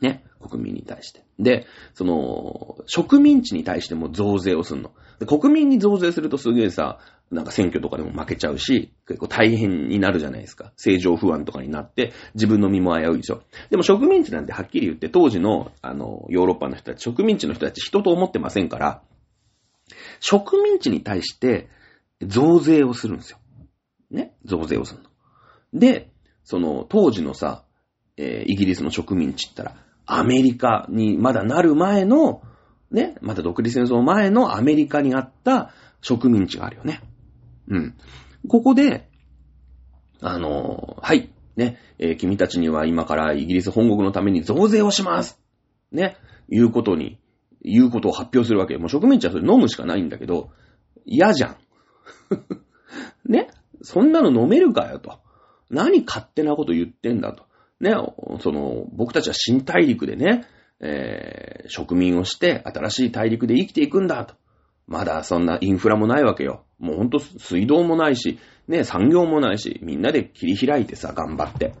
ね、国民に対して。で、その、植民地に対しても増税をするの。で国民に増税するとすげえさ、なんか選挙とかでも負けちゃうし、結構大変になるじゃないですか。政情不安とかになって、自分の身も危ういでしょ。でも植民地なんてはっきり言って、当時の、あの、ヨーロッパの人たち、植民地の人たち人と思ってませんから、植民地に対して増税をするんですよ。ね？増税をするの。で、その、当時のさ、えー、イギリスの植民地って言ったら、アメリカにまだなる前の、ね、まだ独立戦争前のアメリカにあった植民地があるよね。うん。ここで、あのはい、ね、えー、君たちには今からイギリス本国のために増税をしますね、いうことにいうことを発表するわけ。もう植民地はそれ飲むしかないんだけど、嫌じゃん。(laughs) ねそんなの飲めるかよと。何勝手なこと言ってんだと。ね、その、僕たちは新大陸でね、えー、植民をして新しい大陸で生きていくんだと。まだそんなインフラもないわけよ。もうほんと水道もないし、ね、産業もないし、みんなで切り開いてさ、頑張って。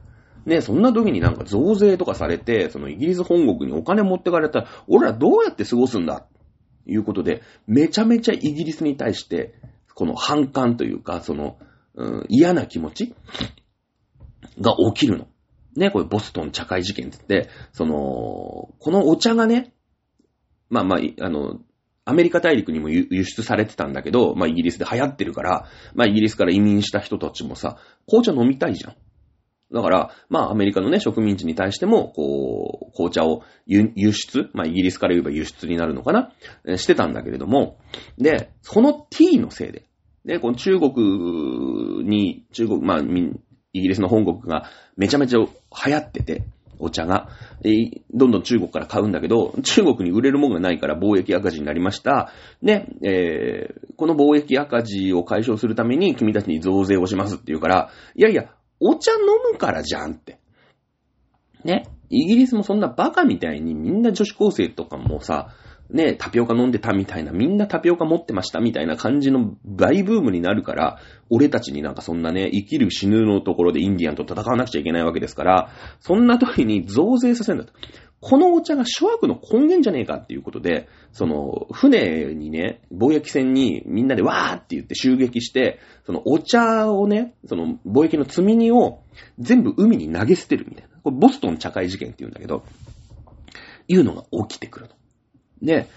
ね、そんな時になんか増税とかされて、そのイギリス本国にお金持ってかれたら、俺らどうやって過ごすんだ？ということで、めちゃめちゃイギリスに対して、この反感というか、その、うん、嫌な気持ちが起きるの。ね、これボストン茶会事件って言って、その、このお茶がね、まあまあ、あの、アメリカ大陸にも輸出されてたんだけど、まあイギリスで流行ってるから、まあイギリスから移民した人たちもさ、紅茶飲みたいじゃん。だから、まあアメリカのね、植民地に対しても、こう、紅茶を輸出、まあイギリスから言えば輸出になるのかなしてたんだけれども、で、その T のせいで、で、この中国に、中国、まあ、イギリスの本国がめちゃめちゃ流行ってて、お茶が、どんどん中国から買うんだけど、中国に売れるものがないから貿易赤字になりました。ね、えー、この貿易赤字を解消するために君たちに増税をしますって言うから、いやいや、お茶飲むからじゃんって。ね、イギリスもそんなバカみたいにみんな女子高生とかもさ、ね、タピオカ飲んでたみたいな、みんなタピオカ持ってましたみたいな感じの大ブームになるから、俺たちになんかそんなね、生きる死ぬのところでインディアンと戦わなくちゃいけないわけですから、そんな時に増税させるんだと。このお茶が諸悪の根源じゃねえかっていうことで、その、船にね、貿易船にみんなでわーって言って襲撃して、そのお茶をね、その貿易の積み荷を全部海に投げ捨てるみたいな。これボストン茶会事件って言うんだけど、いうのが起きてくるの。で、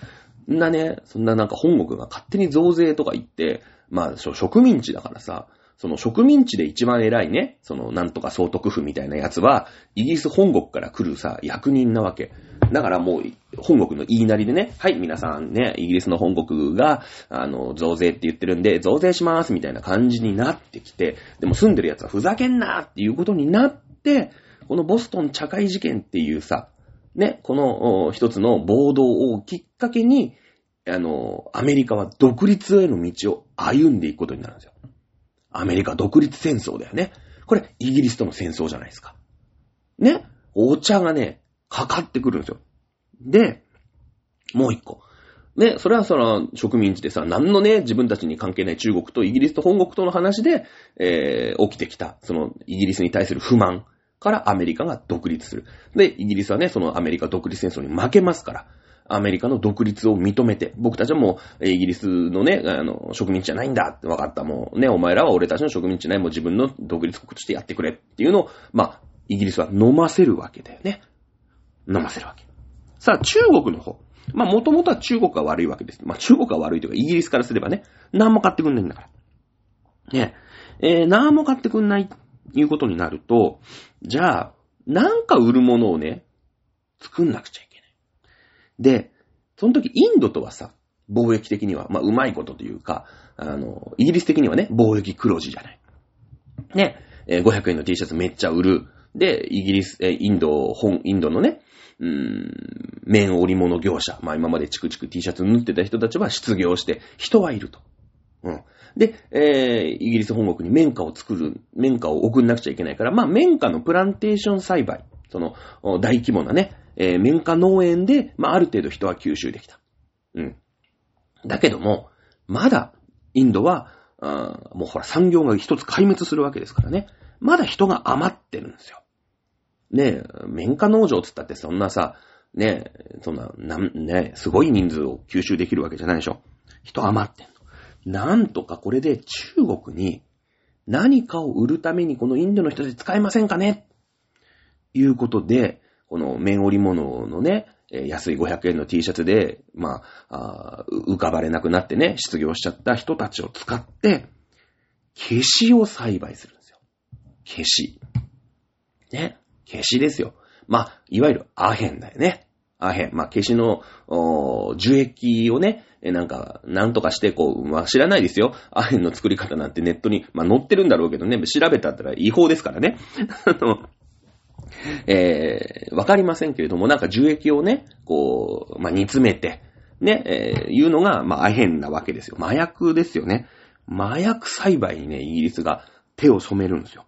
んなね、そんななんか本国が勝手に増税とか言って、まあ、植民地だからさ、その植民地で一番偉いね、そのなんとか総督府みたいなやつは、イギリス本国から来るさ、役人なわけ。だからもう、本国の言いなりでね、はい、皆さんね、イギリスの本国が、あの、増税って言ってるんで、増税しまーすみたいな感じになってきて、でも住んでるやつはふざけんなーっていうことになって、このボストン茶会事件っていうさ、ね、この一つの暴動をきっかけに、あの、アメリカは独立への道を歩んでいくことになるんですよ。アメリカ独立戦争だよね。これ、イギリスとの戦争じゃないですか。ね、お茶がね、かかってくるんですよ。で、もう一個。ね、それはその植民地でさ、何のね、自分たちに関係ない中国とイギリスと本国との話で、えー、起きてきた、そのイギリスに対する不満。からアメリカが独立する。で、イギリスはね、そのアメリカ独立戦争に負けますから、アメリカの独立を認めて、僕たちはもう、イギリスのね、あの、植民地じゃないんだって分かった。もうね、お前らは俺たちの植民地じゃない、もう自分の独立国としてやってくれっていうのを、まあ、イギリスは飲ませるわけだよね。飲ませるわけ。さあ、中国の方。まあ、もともとは中国が悪いわけです。まあ、中国が悪いというか、イギリスからすればね、何も買ってくんないんだから。ね。えー、何も買ってくんないいうことになると、じゃあ、なんか売るものをね、作んなくちゃいけない。で、その時インドとはさ、貿易的には、まあ、うまいことというか、あの、イギリス的にはね、貿易黒字じゃない。ね、え500円の T シャツめっちゃ売る。で、イギリス、えインド、本、インドのね、うーん、綿織物業者。まあ今までチクチク T シャツ縫ってた人たちは失業して、人はいると。うん。で、えー、イギリス本国に綿花を作る、綿花を送んなくちゃいけないから、まあ、綿花のプランテーション栽培、その、大規模なね、えー、綿花農園で、まあ、ある程度人は吸収できた。うん。だけども、まだ、インドは、あもうほら、産業が一つ壊滅するわけですからね。まだ人が余ってるんですよ。ねえ、綿花農場つったってそんなさ、ねえ、そんな、なん、ねすごい人数を吸収できるわけじゃないでしょ。人余ってん。なんとかこれで中国に何かを売るためにこのインドの人たち使えませんかね？いうことで、この綿織物のね、安い500円の T シャツで、まあ、あ浮かばれなくなってね、失業しちゃった人たちを使って、消しを栽培するんですよ。消し。ね。消しですよ。まあ、いわゆるアヘンだよね。アヘン。まあ、消しの、お樹液をね、え、なんか、なんとかして、こう、まあ、知らないですよ。アヘンの作り方なんてネットに、まあ、載ってるんだろうけどね、調べたったら違法ですからね。(laughs) あの、えー、わかりませんけれども、なんか樹液をね、こう、まあ、煮詰めて、ね、えー、いうのが、まあ、アヘンなわけですよ。麻薬ですよね。麻薬栽培にね、イギリスが手を染めるんですよ。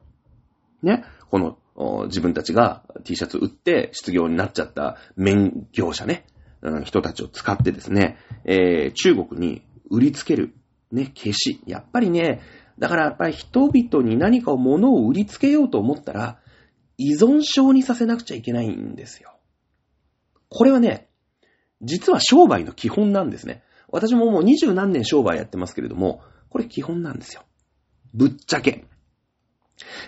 ね。この、自分たちが T シャツ売って失業になっちゃった免業者ね、うん、人たちを使ってですね、えー、中国に売りつける、ね、消し。やっぱりね、だからやっぱり人々に何かを物を売りつけようと思ったら、依存症にさせなくちゃいけないんですよ。これはね、実は商売の基本なんですね。私ももう二十何年商売やってますけれども、これ基本なんですよ。ぶっちゃけ。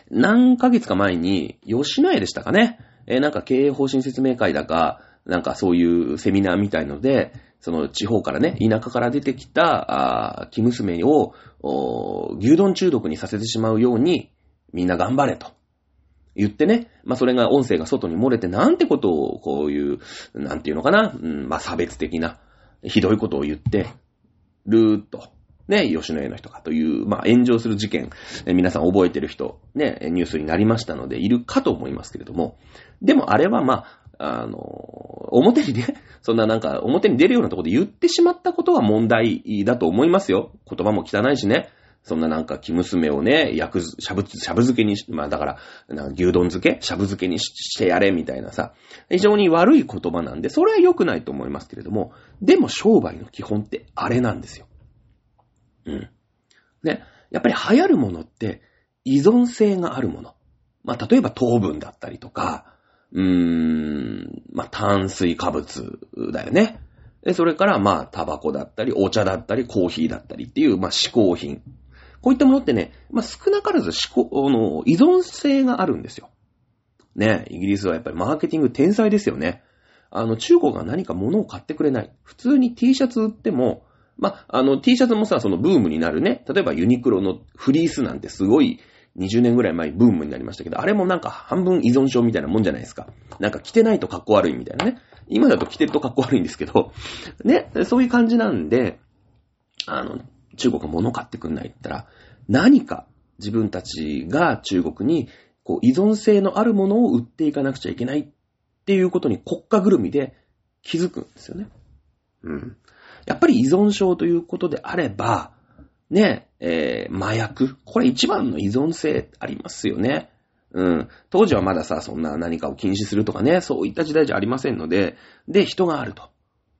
何ヶ月か前に、吉野家でしたかね。えー、なんか経営方針説明会だか、なんかそういうセミナーみたいので、その地方からね、田舎から出てきた、あ生娘を、牛丼中毒にさせてしまうように、みんな頑張れと。言ってね、まあそれが音声が外に漏れてなんてことをこういう、なんていうのかな、うん、まあ差別的な、ひどいことを言ってると。ね、吉野家の人かという、まあ炎上する事件、皆さん覚えてる人、ね、ニュースになりましたので、いるかと思いますけれども、でもあれはまあ、あの、表にね、(laughs) そんななんか表に出るようなところで言ってしまったことは問題だと思いますよ。言葉も汚いしね。そんななんか、木娘をね、焼く、しゃぶ、しゃぶ漬けにし、まあだから、牛丼漬け？しゃぶ漬けにしてやれ、みたいなさ、非常に悪い言葉なんで、それは良くないと思いますけれども、でも商売の基本ってあれなんですよ。うん。ね。やっぱり流行るものって、依存性があるもの。まあ例えば糖分だったりとか、うーん、まあ炭水化物だよね。で、それから、まあ、タバコだったり、お茶だったり、コーヒーだったりっていう、まあ、嗜好品。こういったものってね、まあ、少なからず思考、あの、依存性があるんですよ。ね、イギリスはやっぱりマーケティング天才ですよね。あの、中国が何か物を買ってくれない。普通に T シャツ売っても、まあ、あの、T シャツもさ、そのブームになるね。例えばユニクロのフリースなんてすごい、20年ぐらい前ブームになりましたけど、あれもなんか半分依存症みたいなもんじゃないですか。なんか着てないと格好悪いみたいなね。今だと着てると格好悪いんですけど、ね、そういう感じなんで、あの、中国が物買ってくんないって言ったら、何か自分たちが中国にこう依存性のあるものを売っていかなくちゃいけないっていうことに国家ぐるみで気づくんですよね。うん。やっぱり依存症ということであれば、ね、えー、麻薬。これ一番の依存性ありますよね。うん。当時はまださ、そんな何かを禁止するとかね、そういった時代じゃありませんので、で、人があると。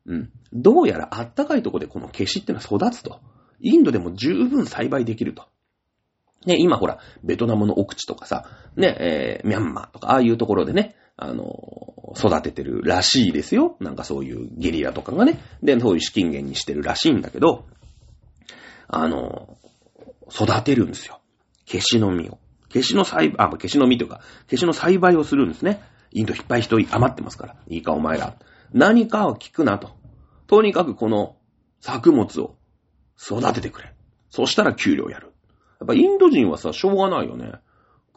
うん。どうやらあったかいとこでこの消しってのは育つと。インドでも十分栽培できると。ね、今ほら、ベトナムの奥地とかさ、ね、えー、ミャンマーとか、ああいうところでね、あの、育ててるらしいですよ。なんかそういうゲリラとかがね。で、そういう資金源にしてるらしいんだけど、あの、育てるんですよ。消しの実を。消しの栽培、あ、消しの実というか、消しの栽培をするんですね。インドいっぱい人余ってますから。いいかお前ら。何かを聞くなと。とにかくこの作物を育ててくれ。そしたら給料やる。やっぱインド人はさ、しょうがないよね。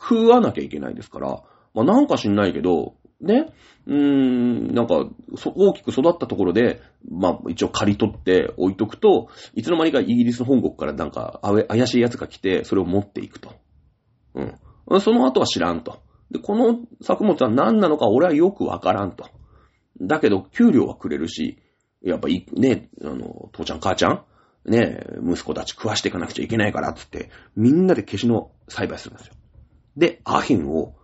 食わなきゃいけないですから、まあなんか知んないけど、ね、うーん、なんか、大きく育ったところで、まあ一応借り取って置いとくと、いつの間にかイギリスの本国からなんか怪しい奴が来て、それを持っていくと。うん。その後は知らんと。で、この作物は何なのか俺はよくわからんと。だけど、給料はくれるし、やっぱ、ね、あの、父ちゃん母ちゃんね、息子たち食わしていかなくちゃいけないからつって、みんなで消しの栽培するんですよ。で、アヒンを、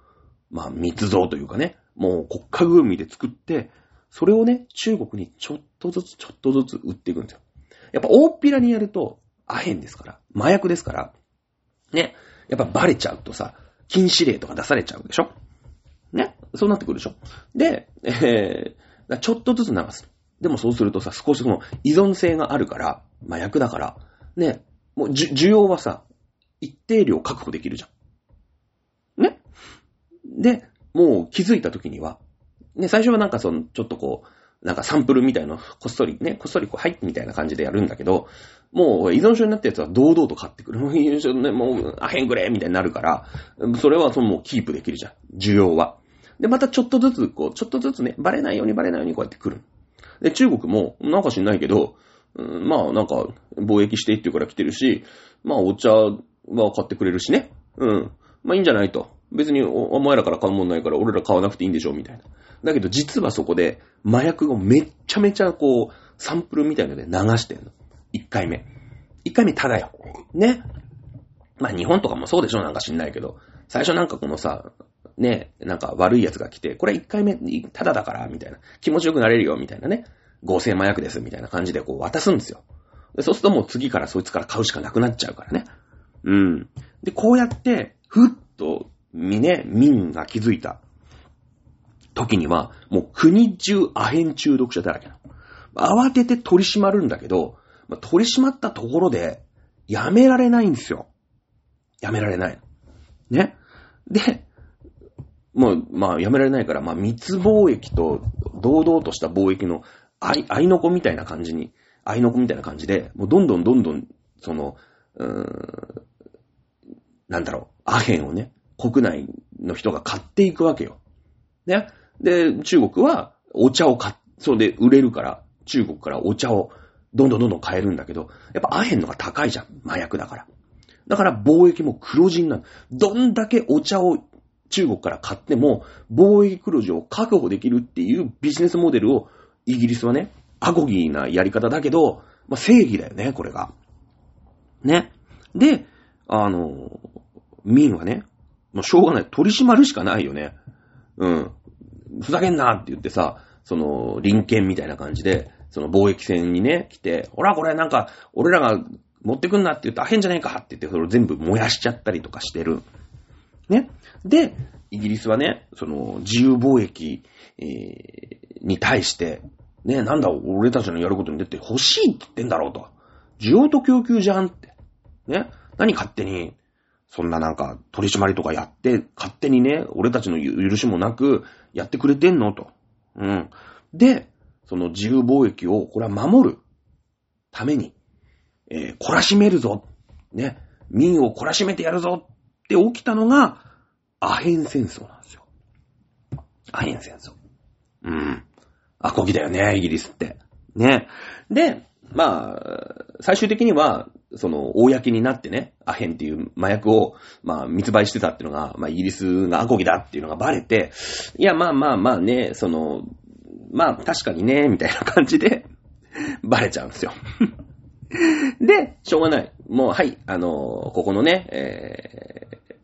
まあ、密造というかね、もう国家ぐるみで作って、それをね、中国にちょっとずつちょっとずつ売っていくんですよ。やっぱ大っぴらにやると、アヘンですから、麻薬ですから、ね、やっぱバレちゃうとさ、禁止令とか出されちゃうでしょ？ね、そうなってくるでしょ？で、えー、ちょっとずつ流す。でもそうするとさ、少しその依存性があるから、麻薬だから、ね、もう需要はさ、一定量確保できるじゃん。で、もう気づいた時には、ね、最初はなんかその、ちょっとこう、なんかサンプルみたいなこっそりね、こっそりこう入ってみたいな感じでやるんだけど、もう依存症になったやつは堂々と買ってくる。もう依存症ね、もう、あへんくれみたいになるから、それはそのもうキープできるじゃん。需要は。で、またちょっとずつ、こう、ちょっとずつね、バレないようにバレないようにこうやって来る。で、中国も、なんか知んないけど、うん、まあなんか、貿易してって言うから来てるし、まあお茶は買ってくれるしね。うん。まあいいんじゃないと。別にお前らから買うもんないから俺ら買わなくていいんでしょみたいな。だけど実はそこで麻薬をめっちゃめちゃこう、サンプルみたいので流してんの。1回目。1回目ただよ。ね。まあ日本とかもそうでしょなんか知んないけど。最初なんかこのさ、ね、なんか悪い奴が来て、これ1回目ただだから、みたいな。気持ちよくなれるよ、みたいなね。合成麻薬です、みたいな感じでこう渡すんですよ。そうするともう次からそいつから買うしかなくなっちゃうからね。うん。で、こうやって、ふっと、みね、民が気づいた時には、もう国中アヘン中毒者だらけなの。慌てて取り締まるんだけど、まあ、取り締まったところで、やめられないんですよ。やめられない。ね。で、もう、まあ、やめられないから、まあ、密貿易と、堂々とした貿易の、愛、愛の子みたいな感じに、愛の子みたいな感じで、もうどんどんどんどん、その、うーん、なんだろう、アヘンをね、国内の人が買っていくわけよ。ね。で、中国はお茶を買っ、そうで売れるから、中国からお茶をどんどんどんどん買えるんだけど、やっぱアヘンのが高いじゃん。麻薬だから。だから貿易も黒字になる。どんだけお茶を中国から買っても、貿易黒字を確保できるっていうビジネスモデルをイギリスはね、アコギーなやり方だけど、まあ、正義だよね、これが。ね。で、あの、民はね、もうしょうがない。取り締まるしかないよね。うん。ふざけんなって言ってさ、その、臨権みたいな感じで、その貿易船にね、来て、ほらこれなんか、俺らが持ってくんなって言ってあへんじゃねえかって言って、それを全部燃やしちゃったりとかしてる。ね。で、イギリスはね、その、自由貿易、えー、に対して、ね、なんだ、俺たちのやることに出て欲しいって言ってんだろうと。需要と供給じゃんって。ね。何勝手に、そんななんか取り締まりとかやって、勝手にね、俺たちの許しもなくやってくれてんのと。うん。で、その自由貿易を、これは守るために、えー、懲らしめるぞ。ね。民を懲らしめてやるぞって起きたのが、アヘン戦争なんですよ。アヘン戦争。うん。アコギだよね、イギリスって。ね。で、まあ、最終的には、その、公になってね、アヘンっていう麻薬を、まあ、密売してたっていうのが、まあ、イギリスがアコギだっていうのがバレて、いや、まあまあまあね、その、まあ、確かにね、みたいな感じで、バレちゃうんですよ。(laughs) で、しょうがない。もう、はい、あの、ここのね、えー、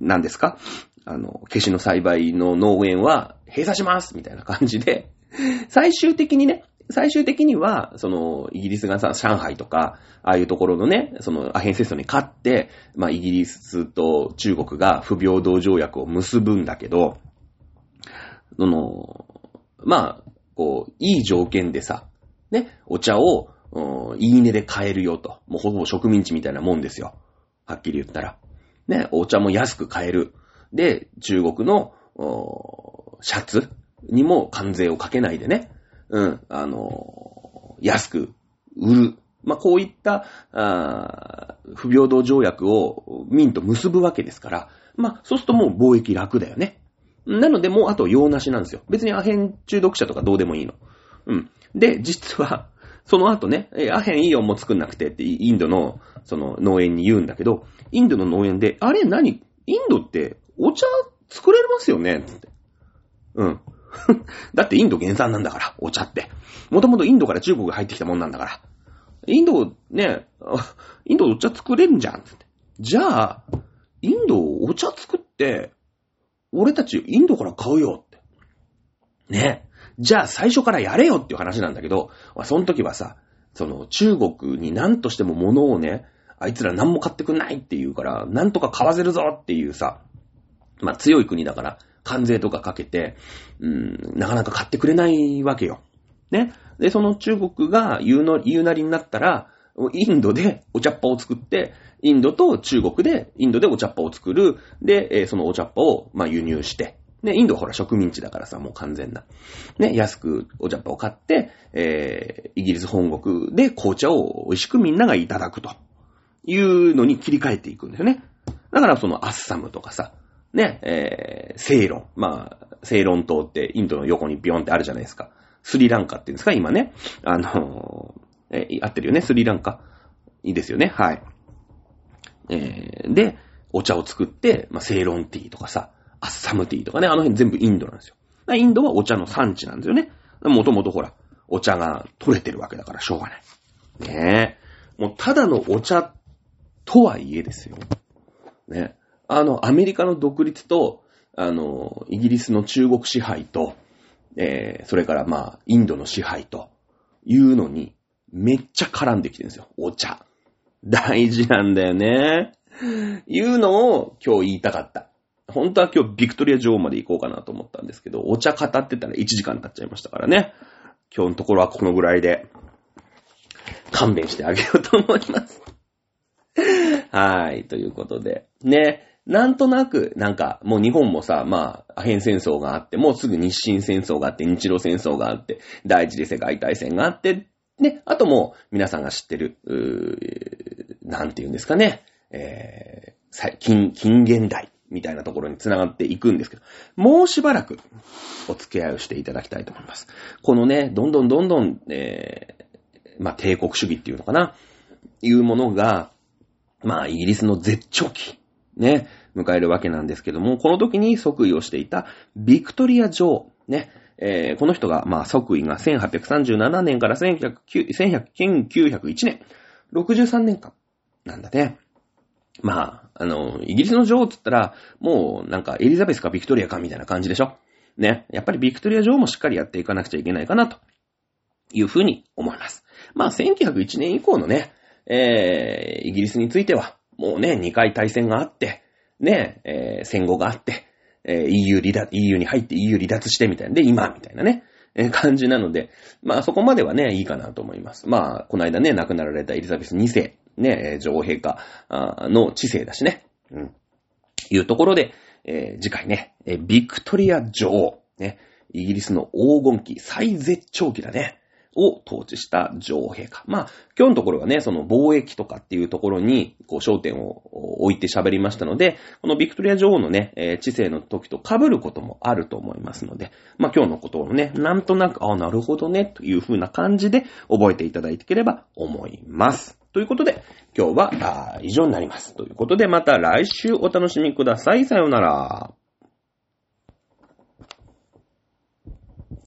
何ですか？あの、消しの栽培の農園は閉鎖しますみたいな感じで、最終的にね、最終的には、その、イギリスがさ、上海とか、ああいうところのね、その、アヘン戦争に勝って、まあ、イギリスと中国が不平等条約を結ぶんだけど、その、まあ、こう、いい条件でさ、ね、お茶を、いいねで買えるよと。もうほぼ植民地みたいなもんですよ。はっきり言ったら。ね、お茶も安く買える。で、中国の、シャツにも関税をかけないでね、うん、あの、安く売る。まあ、こういった、ああ不平等条約を民と結ぶわけですから、まあ、そうするともう貿易楽だよね。なので、もうあと用なしなんですよ。別にアヘン中毒者とかどうでもいいの。うん。で、実は、その後ね、え、アヘンいいよ、もう作んなくてってインドの、その農園に言うんだけど、インドの農園で、あれ何？インドってお茶作れますよね？って。うん。(laughs) だってインド原産なんだから、お茶って。もともとインドから中国が入ってきたもんなんだから。インド、ね、(laughs) インドお茶作れんじゃんって。じゃあ、インドお茶作って、俺たちインドから買うよって。ね。じゃあ最初からやれよっていう話なんだけど、その時はさ、その中国に何としても物をね、あいつら何も買ってくんないって言うから、なんとか買わせるぞっていうさ、まあ強い国だから、関税とかかけて、うん、なかなか買ってくれないわけよ。ね。で、その中国が言うの、言うなりになったら、インドでお茶っ葉を作って、インドと中国で、インドでお茶っ葉を作る。で、そのお茶っ葉を、まあ、輸入して。ね、インドほら植民地だからさ、もう完全な。ね、安くお茶っ葉を買って、えー、イギリス本国で紅茶を美味しくみんながいただくと。いうのに切り替えていくんだよね。だからそのアッサムとかさ、ね、えー、セイロン。まあ、セイロン島ってインドの横にビヨンってあるじゃないですか。スリランカって言うんですか？今ね。あのー、えー、合ってるよね？スリランカ。いいですよね？はい。えー、で、お茶を作って、まあ、セイロンティーとかさ、アッサムティーとかね、あの辺全部インドなんですよ。インドはお茶の産地なんですよね。もともとほら、お茶が取れてるわけだからしょうがない。ねえ。もうただのお茶とはいえですよ。ね。あの、アメリカの独立と、あの、イギリスの中国支配と、えー、それからまあ、インドの支配というのに、めっちゃ絡んできてるんですよ。お茶。大事なんだよね。いうのを今日言いたかった。本当は今日ビクトリア女王まで行こうかなと思ったんですけど、お茶語ってたら1時間経っちゃいましたからね。今日のところはこのぐらいで勘弁してあげようと思います。はい、ということで。ね、なんとなく、なんか、もう日本もさ、まあ、アヘン戦争があって、もうすぐ日清戦争があって、日露戦争があって、第一次世界大戦があって、ね、あともう、皆さんが知ってる、うーなんて言うんですかね、えー、近、近現代みたいなところに繋がっていくんですけど、もうしばらくお付き合いをしていただきたいと思います。このね、どんどんどんどん、えー、まあ、帝国主義っていうのかな、いうものが、まあ、イギリスの絶頂期、ね、迎えるわけなんですけども、この時に即位をしていたビクトリア女王、ね、えー、この人が、まあ、即位が1837年から1901年、63年間なんだね。まあ、あの、イギリスの女王って言ったら、もうなんかエリザベスかビクトリアかみたいな感じでしょね。やっぱりビクトリア女王もしっかりやっていかなくちゃいけないかな、というふうに思います。まあ、1901年以降のね、えー、イギリスについては、もうね、2回対戦があって、ね、えー、戦後があって、えー、EU 離脱、EU に入って EU 離脱してみたいな。で、今、みたいなね、えー、感じなので、まあそこまではね、いいかなと思います。まあ、この間ね、亡くなられたエリザベス2世、ね、女王陛下の知性だしね。うん。いうところで、えー、次回ね、えビクトリア女王、ね、イギリスの黄金期、最絶頂期だね。を統治した女王陛下。まあ、今日のところはね、その貿易とかっていうところに、こう、焦点を置いて喋りましたので、このビクトリア女王のね、えー、知性の時と被ることもあると思いますので、まあ今日のことをね、なんとなく、ああ、なるほどね、という風な感じで覚えていただいていければ思います。ということで、今日は、以上になります。ということで、また来週お楽しみください。さようなら。